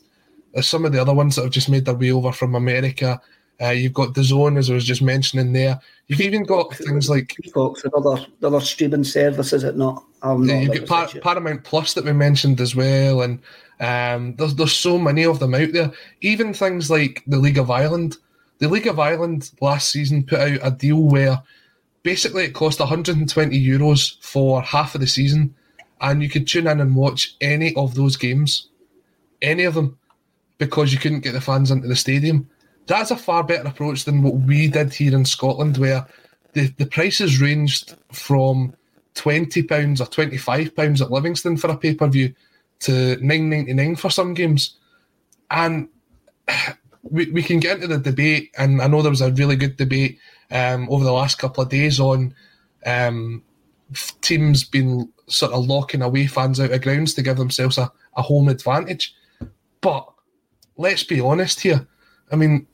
some of the other ones that have just made their way over from America. Uh, you've got the Zone, as I was just mentioning there. You've even got things like
Peacock's another another streaming service, is it not? I'm
yeah, you've got Par- Paramount Plus that we mentioned as well, and um, there's there's so many of them out there. Even things like the League of Ireland. The League of Ireland last season put out a deal where basically it cost 120 euros for half of the season, and you could tune in and watch any of those games, any of them, because you couldn't get the fans into the stadium. That's a far better approach than what we did here in Scotland, where the, the prices ranged from twenty pounds or twenty five pounds at Livingston for a pay per view to nine ninety nine for some games, and we, we can get into the debate. And I know there was a really good debate um, over the last couple of days on um, teams being sort of locking away fans out of grounds to give themselves a, a home advantage. But let's be honest here. I mean,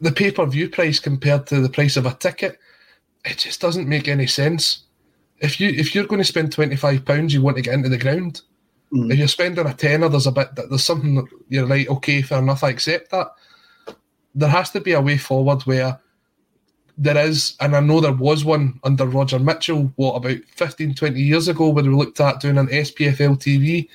the pay per view price compared to the price of a ticket, it just doesn't make any sense. If you if you're going to spend twenty five pounds, you want to get into the ground. Mm. If you're spending a tenner, there's a bit that there's something that you're like, okay, fair enough, I accept that. There has to be a way forward where there is, and I know there was one under Roger Mitchell, what, about 15, 20 years ago, where we looked at doing an SPFL TV.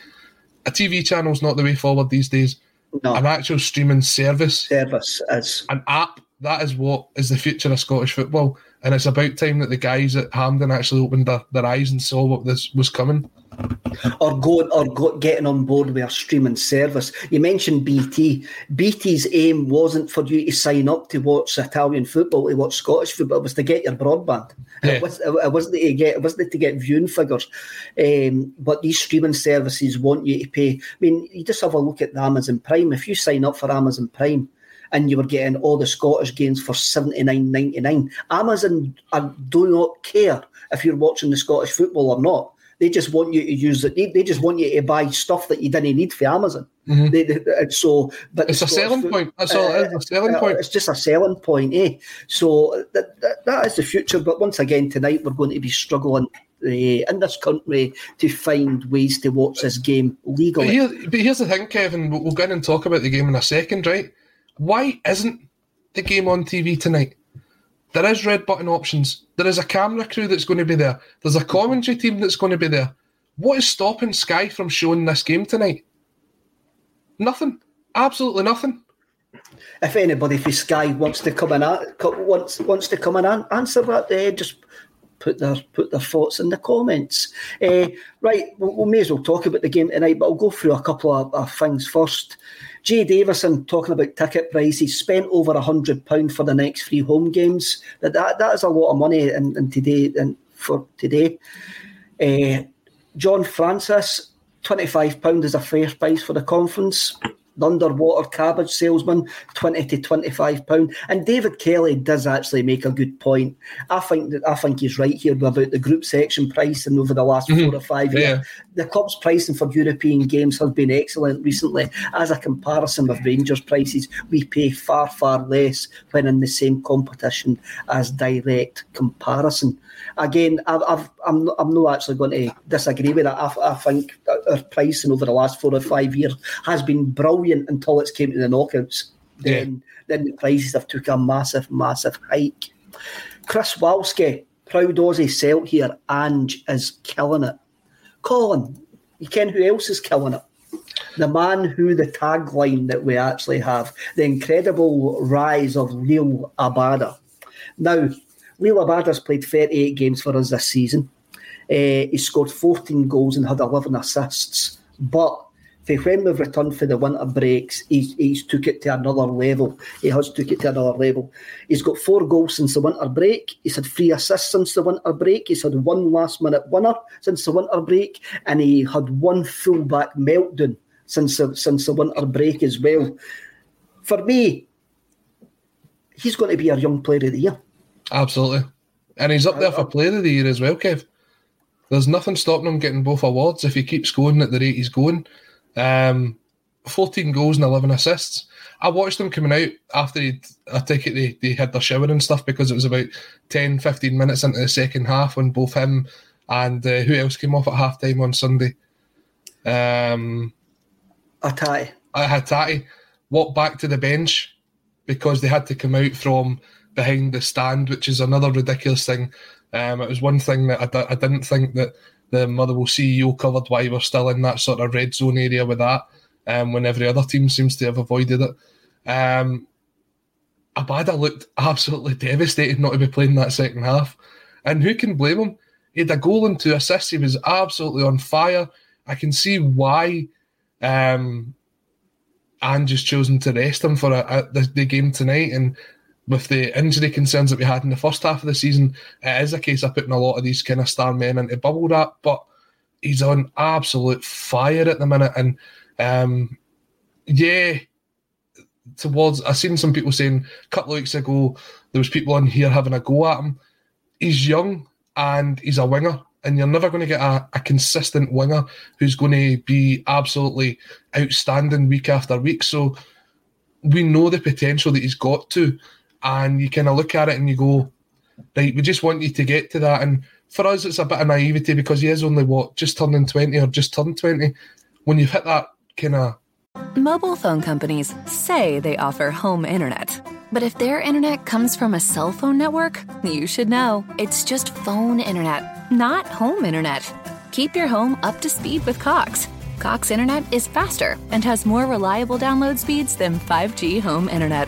A TV channel is not the way forward these days. No. An actual streaming service.
Service is.
An app. That is what is the future of Scottish football. And it's about time that the guys at Hampden actually opened their, their eyes and saw what this was coming
or going or go, getting on board with a streaming service. You mentioned BT. BT's aim wasn't for you to sign up to watch Italian football, to watch Scottish football. It was to get your broadband. Yeah. It, was, it wasn't to get it wasn't to get viewing figures. Um, but these streaming services want you to pay. I mean, you just have a look at the Amazon Prime. If you sign up for Amazon Prime and you were getting all the Scottish games for seventy nine ninety nine, Amazon uh, do not care if you're watching the Scottish football or not they just want you to use it. They, they just want you to buy stuff that you didn't need for Amazon. Mm-hmm. They, they, so, but
it's a selling food, point. That's all. Uh, it's a selling uh, point.
It's just a selling point, eh? So that, that, that is the future. But once again, tonight we're going to be struggling uh, in this country to find ways to watch this game legally.
But, here, but here's the thing, Kevin. We'll, we'll go in and talk about the game in a second, right? Why isn't the game on TV tonight? There is red button options. There is a camera crew that's going to be there. There's a commentary team that's going to be there. What is stopping Sky from showing this game tonight? Nothing. Absolutely nothing.
If anybody for Sky wants to come in, wants wants to come and answer that, uh, just put their put their thoughts in the comments. Uh, right, we, we may as well talk about the game tonight, but I'll go through a couple of, of things first. Jay Davison talking about ticket prices, spent over a hundred pound for the next three home games. That that, that is a lot of money in, in today and for today. Uh, John Francis, twenty five pound is a fair price for the conference underwater cabbage salesman, 20 to 25 pound. And David Kelly does actually make a good point. I think that I think he's right here about the group section pricing over the last mm-hmm. four or five years. Yeah. The club's pricing for European games has been excellent recently. As a comparison with Rangers prices, we pay far, far less when in the same competition as direct comparison again, I've, I've, I'm, not, I'm not actually going to disagree with that. I, I think our pricing over the last four or five years has been brilliant until it's came to the knockouts. Yeah. Then, then the prices have took a massive, massive hike. Chris Walski, proud Aussie Celt here, Ange is killing it. Colin, you ken who else is killing it? The man who the tagline that we actually have, the incredible rise of Liel Abada. Now, Liel Abada's played 38 games for us this season. Uh, he scored 14 goals and had 11 assists. But for when we've returned for the winter breaks, he's, he's took it to another level. He has took it to another level. He's got four goals since the winter break. He's had three assists since the winter break. He's had one last minute winner since the winter break, and he had one fullback meltdown since the, since the winter break as well. For me, he's going to be our young player of the year.
Absolutely. And he's up there for player of the year as well, Kev. There's nothing stopping him getting both awards if he keeps going at the rate he's going. Um, 14 goals and 11 assists. I watched them coming out after he'd, I take it they, they had their shower and stuff because it was about 10, 15 minutes into the second half when both him and uh, who else came off at half time on Sunday? Um,
Hatate.
I Hatate walked back to the bench because they had to come out from behind the stand, which is another ridiculous thing. Um, it was one thing that I d- I didn't think that the Motherwell CEO covered why we're still in that sort of red zone area with that, um, when every other team seems to have avoided it. Um, Abada looked absolutely devastated not to be playing that second half. And who can blame him? He had a goal and two assists. He was absolutely on fire. I can see why um, just chosen to rest him for a, a, the, the game tonight. And with the injury concerns that we had in the first half of the season, it is a case of putting a lot of these kind of star men into bubble wrap. But he's on absolute fire at the minute, and um, yeah. Towards, I've seen some people saying a couple of weeks ago there was people on here having a go at him. He's young and he's a winger, and you're never going to get a, a consistent winger who's going to be absolutely outstanding week after week. So we know the potential that he's got to, and you kind of look at it and you go, right, we just want you to get to that. And for us, it's a bit of naivety because he is only what just turning twenty or just turned twenty. When you've hit that kind of
Mobile phone companies say they offer home internet. But if their internet comes from a cell phone network, you should know. It's just phone internet, not home internet. Keep your home up to speed with Cox. Cox internet is faster and has more reliable download speeds than 5G home internet.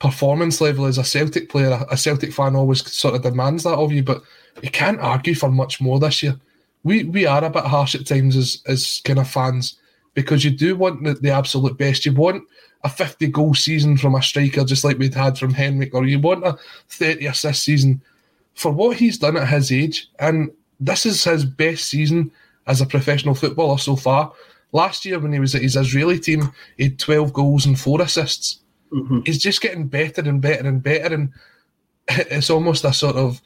Performance level as a Celtic player, a Celtic fan always sort of demands that of you, but you can't argue for much more this year. We we are a bit harsh at times as as kind of fans because you do want the, the absolute best. You want a 50 goal season from a striker just like we'd had from Henrik, or you want a 30 assist season for what he's done at his age. And this is his best season as a professional footballer so far. Last year, when he was at his Israeli team, he had 12 goals and four assists.
Mm-hmm.
He's just getting better and better and better. And it's almost a sort of,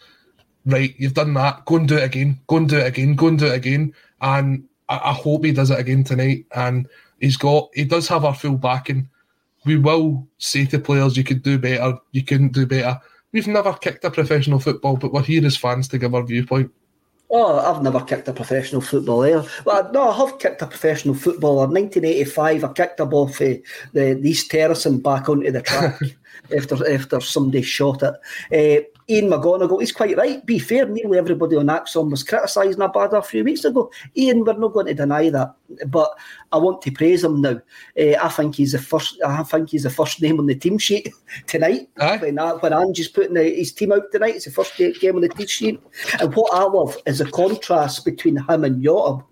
right, you've done that, go and do it again, go and do it again, go and do it again. And I, I hope he does it again tonight. And he's got, he does have our full backing. We will say to players, you could do better, you couldn't do better. We've never kicked a professional football, but we're here as fans to give our viewpoint.
Oh, I've never kicked a professional footballer. Well, no, I have kicked a professional footballer. 1985, I kicked a ball for the, the East and back onto the track after after somebody shot it. Uh, Ian McGonigal, he's quite right. Be fair, nearly everybody on ACSOM was criticising Abada a few weeks ago. Ian, we're not going to deny that, but I want to praise him now. Uh, I think he's the first. I think he's the first name on the team sheet tonight.
Aye.
When, uh, when Angie's putting his team out tonight, it's the first ga- game on the team sheet. And what I love is the contrast between him and Yotab.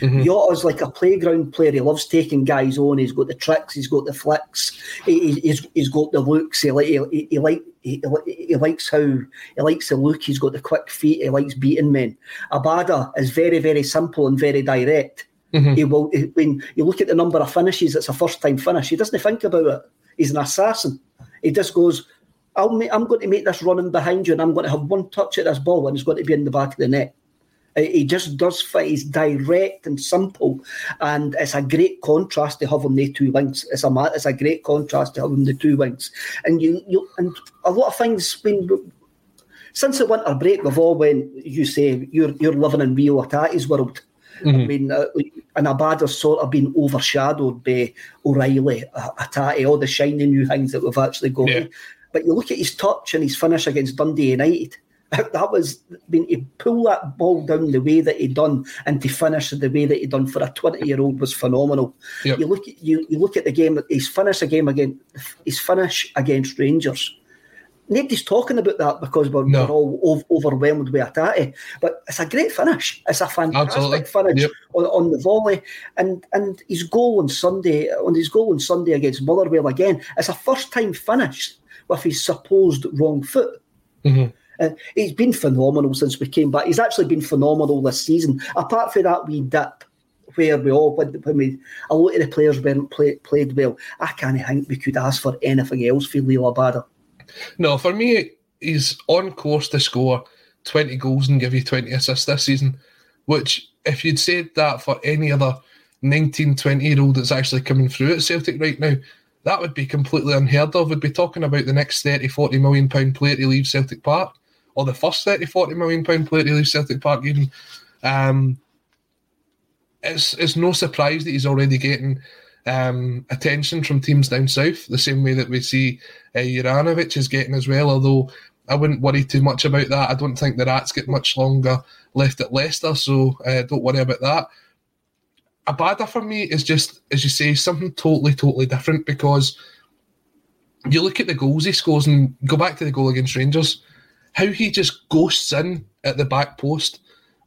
Mhm.
Jota's like a playground player. He loves taking guys on. He's got the tricks. He's got the flicks. He, he- he's, he's got the looks. He, like he, he, like he, he likes how he likes the look. He's got the quick feet. He likes beating men. Abada is very very simple and very direct.
Mhm.
He will he- when you look at the number of finishes. It's a first time finish. He doesn't think about it. He's an assassin. He just goes. I'll make, I'm going to make this running behind you, and I'm going to have one touch at this ball, and it's going to be in the back of the net. He just does fit. He's direct and simple, and it's a great contrast to have him the two wings. It's a it's a great contrast to have him the two wings, and you you and a lot of things when since the winter break we've all went. You say you're you're living in Reo Hatate's world. I mean, uh, and Abada's sort of been overshadowed by O'Riley, Atati, all the shiny new things that we've actually got.
Yeah.
But you look at his touch and his finish against Dundee United. That was being to pull that ball down the way that he'd done and to finish the way that he'd done for a twenty year old was phenomenal.
Yep.
You look at you, you look at the game. he's finished a game again. His finish against Rangers. Nobody's talking about that because we're,
No.
we're all ov- overwhelmed with Hatate. But it's a great finish. It's a fantastic
Absolutely.
finish
Yep.
on, on the volley. And and his goal on Sunday, on his goal on Sunday against Motherwell again, it's a first time finish with his supposed wrong foot.
Mhm.
Uh, he's been phenomenal since we came back. He's actually been phenomenal this season. Apart from that wee dip where we all when, when we a lot of the players weren't play, played well, I can't think we could ask for anything else for Liel Abada.
No, for me, he's on course to score 20 goals and give you 20 assists this season, which, if you'd said that for any other 19, 20 year old that's actually coming through at Celtic right now, that would be completely unheard of. We'd be talking about the next 30, 40 million pound player to leave Celtic Park, or the first 30, 40 million pound player to leave Celtic Park, even. Um, it's, it's no surprise that he's already getting um, attention from teams down south, the same way that we see uh, Juranovic is getting as well. Although I wouldn't worry too much about that. I don't think the Rats get much longer left at Leicester, so uh, don't worry about that. A Abada for me is just, as you say, something totally, totally different because you look at the goals he scores and go back to the goal against Rangers, how he just ghosts in at the back post,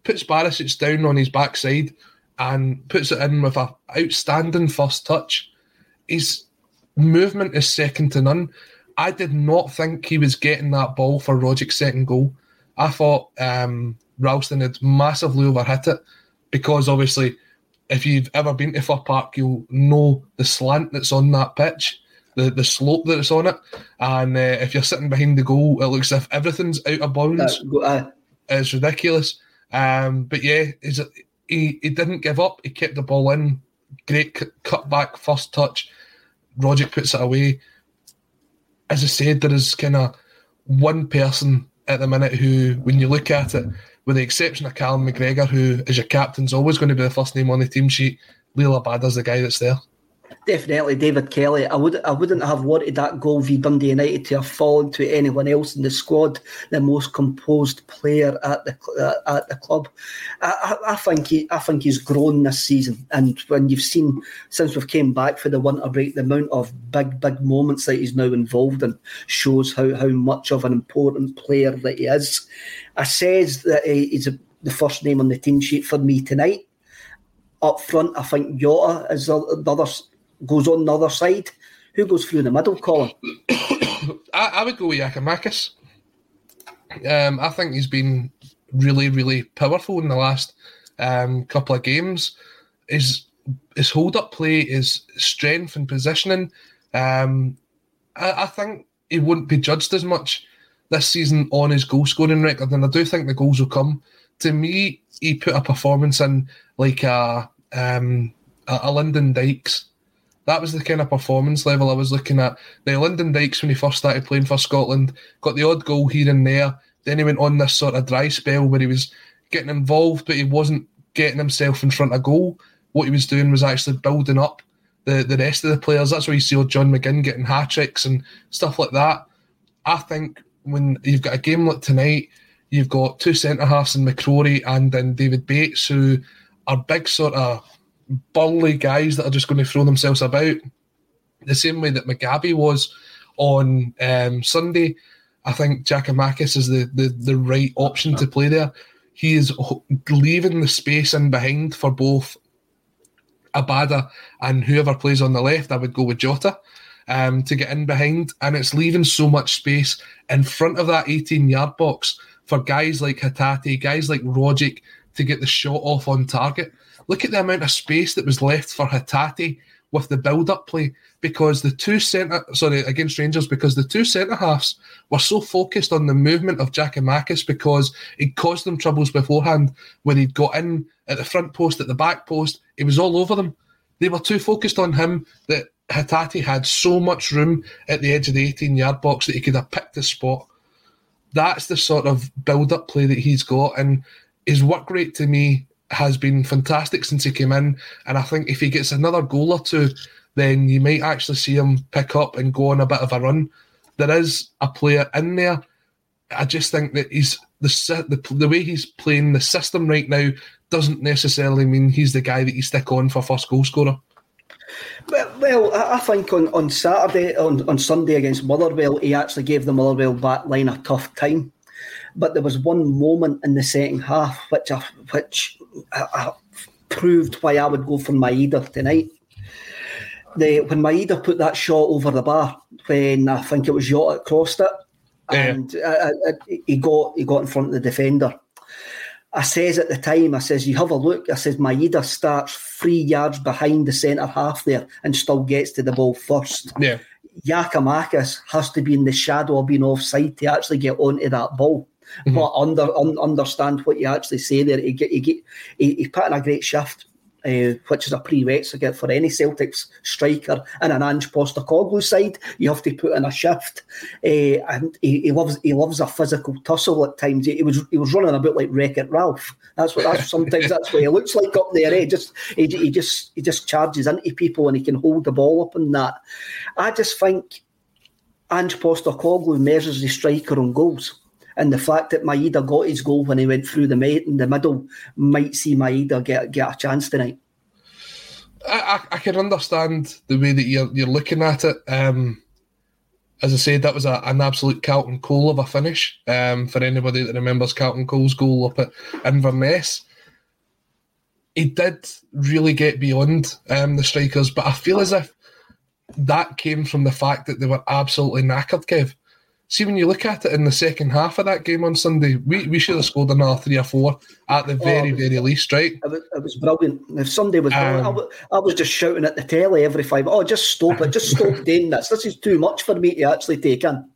puts Barisic down on his backside, and puts it in with a outstanding first touch. His movement is second to none. I did not think he was getting that ball for Rogic's second goal. I thought um, Ralston had massively overhit it because obviously, if you've ever been to Fir Park, you'll know the slant that's on that pitch, the, the slope that it's on it. And uh, if you're sitting behind the goal, it looks as if everything's out of bounds.
Uh,
it's ridiculous. Um, but yeah, is he, he didn't give up. He kept the ball in. Great cut back, first touch. Rogic puts it away. As I said, there is kind of one person at the minute who, when you look at it, with the exception of Callum McGregor, who is your captain, is always going to be the first name on the team sheet. Liel Abada's the guy that's there.
Definitely, David Kelly. I would I wouldn't have wanted that goal v Dundee United to have fallen to anyone else in the squad. The most composed player at the uh, at the club. I, I, I, think he I think he's grown this season. And when you've seen since we've came back for the winter break, the amount of big big moments that he's now involved in shows how how much of an important player that he is. I says that he's a, the first name on the team sheet for me tonight. Up front, I think Jota is the, the other goes on the other side. Who goes through the middle, Colin?
I, I, would go with Giakoumakis. Um, I think he's been really, really powerful in the last um, couple of games. His his hold up play, his strength and positioning. Um, I, I, think he wouldn't be judged as much this season on his goal scoring record, and I do think the goals will come. To me, he put a performance in like a um, a, a Lyndon Dykes that was the kind of performance level I was looking at. Now, Lyndon Dykes, when he first started playing for Scotland, got the odd goal here and there. Then he went on this sort of dry spell where he was getting involved, but he wasn't getting himself in front of goal. What he was doing was actually building up the, the rest of the players. That's why you see old John McGinn getting hat tricks and stuff like that. I think when you've got a game like tonight, you've got two centre halves in McCrorie and then David Bates, who are big sort of burly guys that are just going to throw themselves about. The same way that Mugabi was on um, Sunday. I think Giakoumakis is the, the, the right option to play there. He is leaving the space in behind for both Abada and whoever plays on the left. I would go with Jota um, to get in behind, and it's leaving so much space in front of that 18 yard box for guys like Hatate, guys like Rogic to get the shot off on target. Look at the amount of space that was left for Hatate with the build-up play because the two centre sorry against Rangers because the two centre halves were so focused on the movement of Giakoumakis because it caused them troubles beforehand when he'd got in at the front post at the back post. It was all over them. They were too focused on him that Hatate had so much room at the edge of the 18 yard box that he could have picked the spot. That's the sort of build-up play that he's got and his work rate to me has been fantastic since he came in. And I think if he gets another goal or two, then you might actually see him pick up and go on a bit of a run. There is a player in there. I just think that he's the, the the way he's playing the system right now doesn't necessarily mean he's the guy that you stick on for first goal scorer.
Well, well, I think on, on Saturday, on, on Sunday against Motherwell, he actually gave the Motherwell back line a tough time. But there was one moment in the second half which I, which I, I proved why I would go for Maeda tonight. The, when Maeda put that shot over the bar, when I think it was Jota that crossed it, yeah. and uh, uh, uh, he got he got in front of the defender. I says at the time, I says, you have a look. I says, Maeda starts three yards behind the centre half there and still gets to the ball first.
Yeah.
Giakoumakis has to be in the shadow of being offside to actually get onto that ball. Mm-hmm. But under un, understand what you actually say there. He, he, he, he put in a great shift. uh, which is a prerequisite for any Celtics striker in an Ange Postecoglou side. You have to put in a shift, uh, and he, he, loves he loves a physical tussle at times. He, he was he was running a bit like Wreck It Ralph. That's what that's sometimes that's what he looks like up there. He just he, he just he just charges into people and he can hold the ball up and that. I just think Ange Postecoglou measures the striker on goals. And the fact that Maeda got his goal when he went through the in the middle might see Maeda get get a chance tonight.
I, I, I can understand the way that you're you're looking at it. Um, as I said, that was a, an absolute Carlton Cole of a finish. Um, for anybody that remembers Carlton Cole's goal up at Inverness, he did really get beyond um, the strikers, but I feel as if that came from the fact that they were absolutely knackered, Kev see when you look at it in the second half of that game on Sunday, we, we should have scored another three or four at the very, oh, very least, right?
It was, it was brilliant. If Sunday was, um, I, was, I was just shouting at the telly every five. Oh, just stop it! Just stop doing this. This is too much for me to actually take in.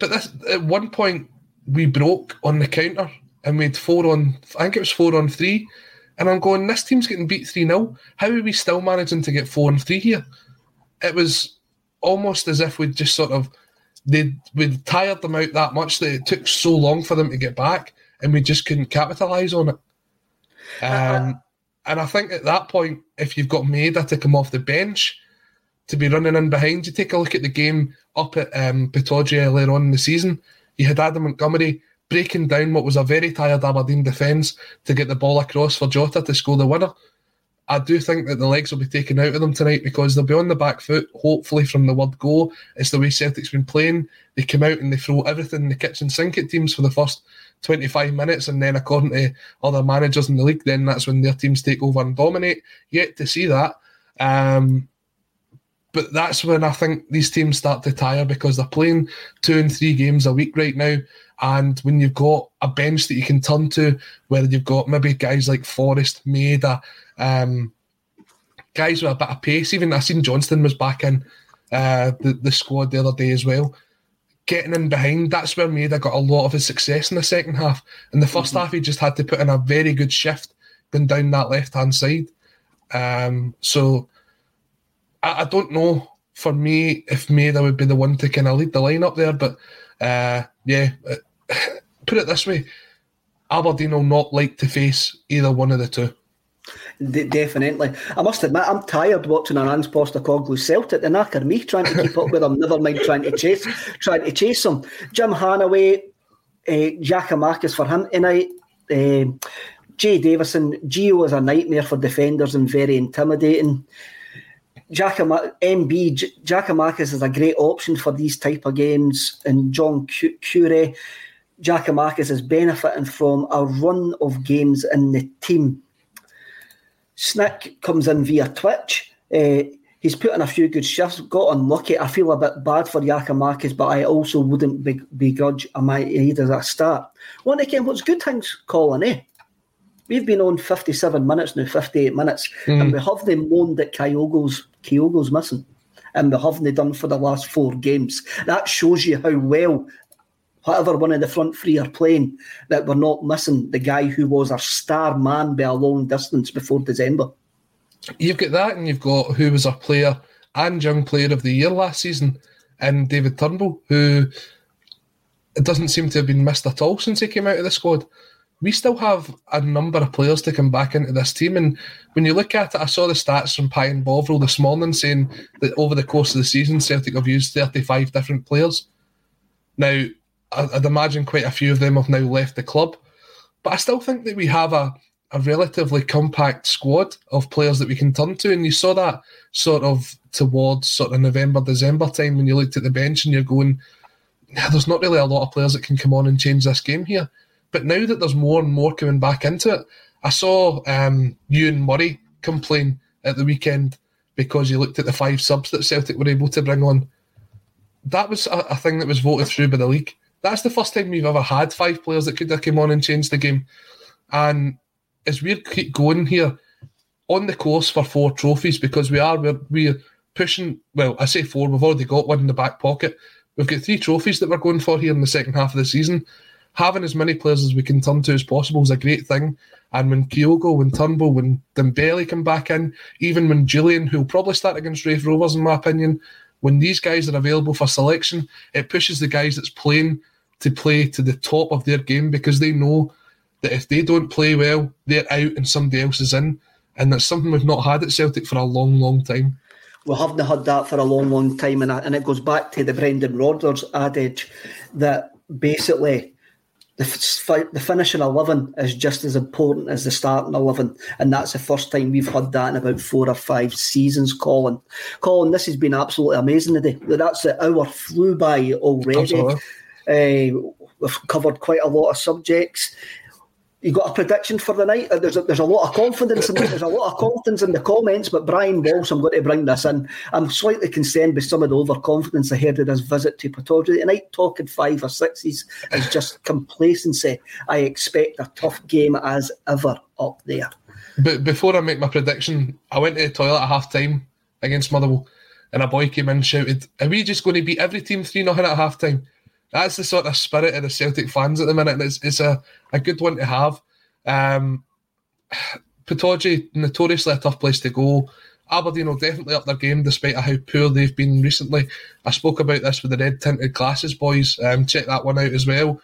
But this, at one point, we broke on the counter and we had four on. I think it was four on three. And I'm going, this team's getting beat 3 0. How are we still managing to get 4 and 3 here? It was almost as if we'd just sort of they we tired them out that much that it took so long for them to get back, and we just couldn't capitalise on it. Uh-huh. Um, uh, and I think at that point, if you've got Maeda to come off the bench to be running in behind, you take a look at the game up at um, earlier on in the season. You had Adam Montgomery breaking down what was a very tired Aberdeen defence to get the ball across for Jota to score the winner. I do think that the legs will be taken out of them tonight because they'll be on the back foot, hopefully, from the word go. It's the way Celtic's been playing. They come out and they throw everything in the kitchen sink at teams for the first 25 minutes, and then, according to other managers in the league, then that's when their teams take over and dominate. Yet to see that. Um, but that's when I think these teams start to tire because they're playing two and three games a week right now. And when you've got a bench that you can turn to, whether you've got maybe guys like Forrest, Maeda, um, guys with a bit of pace. Even I seen Johnston was back in uh, the the squad the other day as well. Getting in behind, that's where Maeda got a lot of his success in the second half. In the 1st mm-hmm. half, he just had to put in a very good shift going down that left hand side. Um, so I, I, don't know for me if Maeda would be the one to kind of lead the line up there, but uh, yeah, put it this way Aberdeen will not like to face either one of the two.
D- definitely. I must admit, I'm tired watching an Ange Postecoglou Celtic. The knacker me trying to keep up with them. Never mind trying to chase, trying to chase them. Jim Hannaway, uh, Giakoumakis for him tonight. Uh, Jay Davison, Gio is a nightmare for defenders and very intimidating. MB, Giakoumakis is a great option for these type of games. And John C- Curry, Giakoumakis is benefiting from a run of games in the team Snick comes in via Twitch. Uh, he's put in a few good shifts, got unlucky. I feel a bit bad for Giakoumakis, but I also wouldn't begrudge a Maeda either a start. One again, what's good things, Colin, eh? We've been on 57 minutes now, 58 minutes, mm. and we haven't moaned that Kyogo's, Kyogo's missing. And we haven't done for the last four games. That shows you how well whatever one of the front three are playing, that we're not missing the guy who was our star man by a long distance before December.
You've got that, and you've got who was our player and young player of the year last season, and David Turnbull, who it doesn't seem to have been missed at all since he came out of the squad. We still have a number of players to come back into this team, and when you look at it, I saw the stats from Pie and Bovril this morning saying that over the course of the season, Celtic have used 35 different players. Now, I'd imagine quite a few of them have now left the club. But I still think that we have a, a relatively compact squad of players that we can turn to. And you saw that sort of towards sort of November, December time when you looked at the bench and you're going, there's not really a lot of players that can come on and change this game here. But now that there's more and more coming back into it, I saw um, Ewan Murray complain at the weekend because he looked at the five subs that Celtic were able to bring on. That was a, a thing that was voted through by the league. That's the first time we've ever had five players that could have come on and changed the game. And as we keep going here, on the course for four trophies because we are we're, we're pushing. Well, I say four. We've already got one in the back pocket. We've got three trophies that we're going for here in the second half of the season. Having as many players as we can turn to as possible is a great thing. And when Kyogo, when Turnbull, when Dembele come back in, even when Jullien, who'll probably start against Raith Rovers, in my opinion, when these guys are available for selection, it pushes the guys that's playing to play to the top of their game because they know that if they don't play well, they're out and somebody else is in. And that's something we've not had at Celtic for a long, long time.
We haven't had that for a long, long time, and, and it goes back to the Brendan Rodgers adage that basically the, the finishing 11 is just as important as the starting 11 and that's the first time we've had that in about four or five seasons colin. Colin this has been absolutely amazing today. That's the hour flew by already. Uh, we've covered quite a lot of subjects you got a prediction for the night? Uh, there's a, there's a lot of confidence in there's a lot of confidence in the comments, but Brian Walsh, I'm going to bring this in. I'm slightly concerned by some of the overconfidence ahead of this visit to Pittodrie tonight. Talking five or sixes is just complacency. I expect a tough game as ever up there.
But before I make my prediction, I went to the toilet at half time against Motherwell, and a boy came in and shouted, "Are we just going to beat every team three 0 at half time?" That's the sort of spirit of the Celtic fans at the minute, and it's, it's a, a good one to have. Um, notoriously a tough place to go. Aberdeen will definitely up their game despite how poor they've been recently. I spoke about this with the red tinted glasses boys. Um, check that one out as well.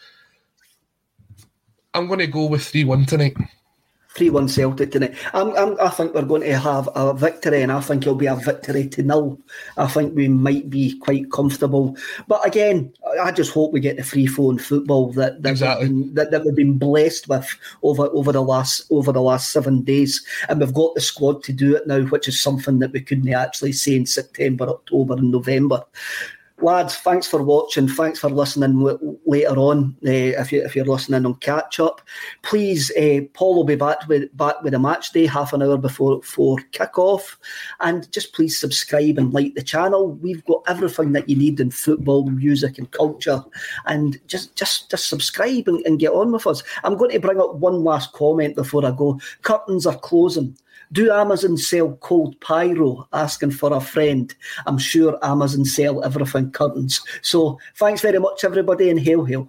I'm going to go with 3 1 tonight.
3 1 Celtic tonight. I'm, I'm, i think we're going to have a victory, and I think it'll be a victory to nil. I think we might be quite comfortable. But again, I just hope we get the free flowing football that that, exactly. we've been, that, that we've been blessed with over, over the last over the last seven days. And we've got the squad to do it now, which is something that we couldn't actually say in September, October, and November lads, thanks for watching. Thanks for listening later on. Uh, if you if you're listening on catch up, please, uh, Paul will be back with back with a match day half an hour before for kick off, and just please subscribe and like the channel. We've got everything that you need in football, music, and culture, and just just just subscribe and, and get on with us. I'm going to bring up one last comment before I go. Curtains are closing. Do Amazon sell cold pyro? Asking for a friend. I'm sure Amazon sell everything curtains. So thanks very much, everybody, and hail, hail.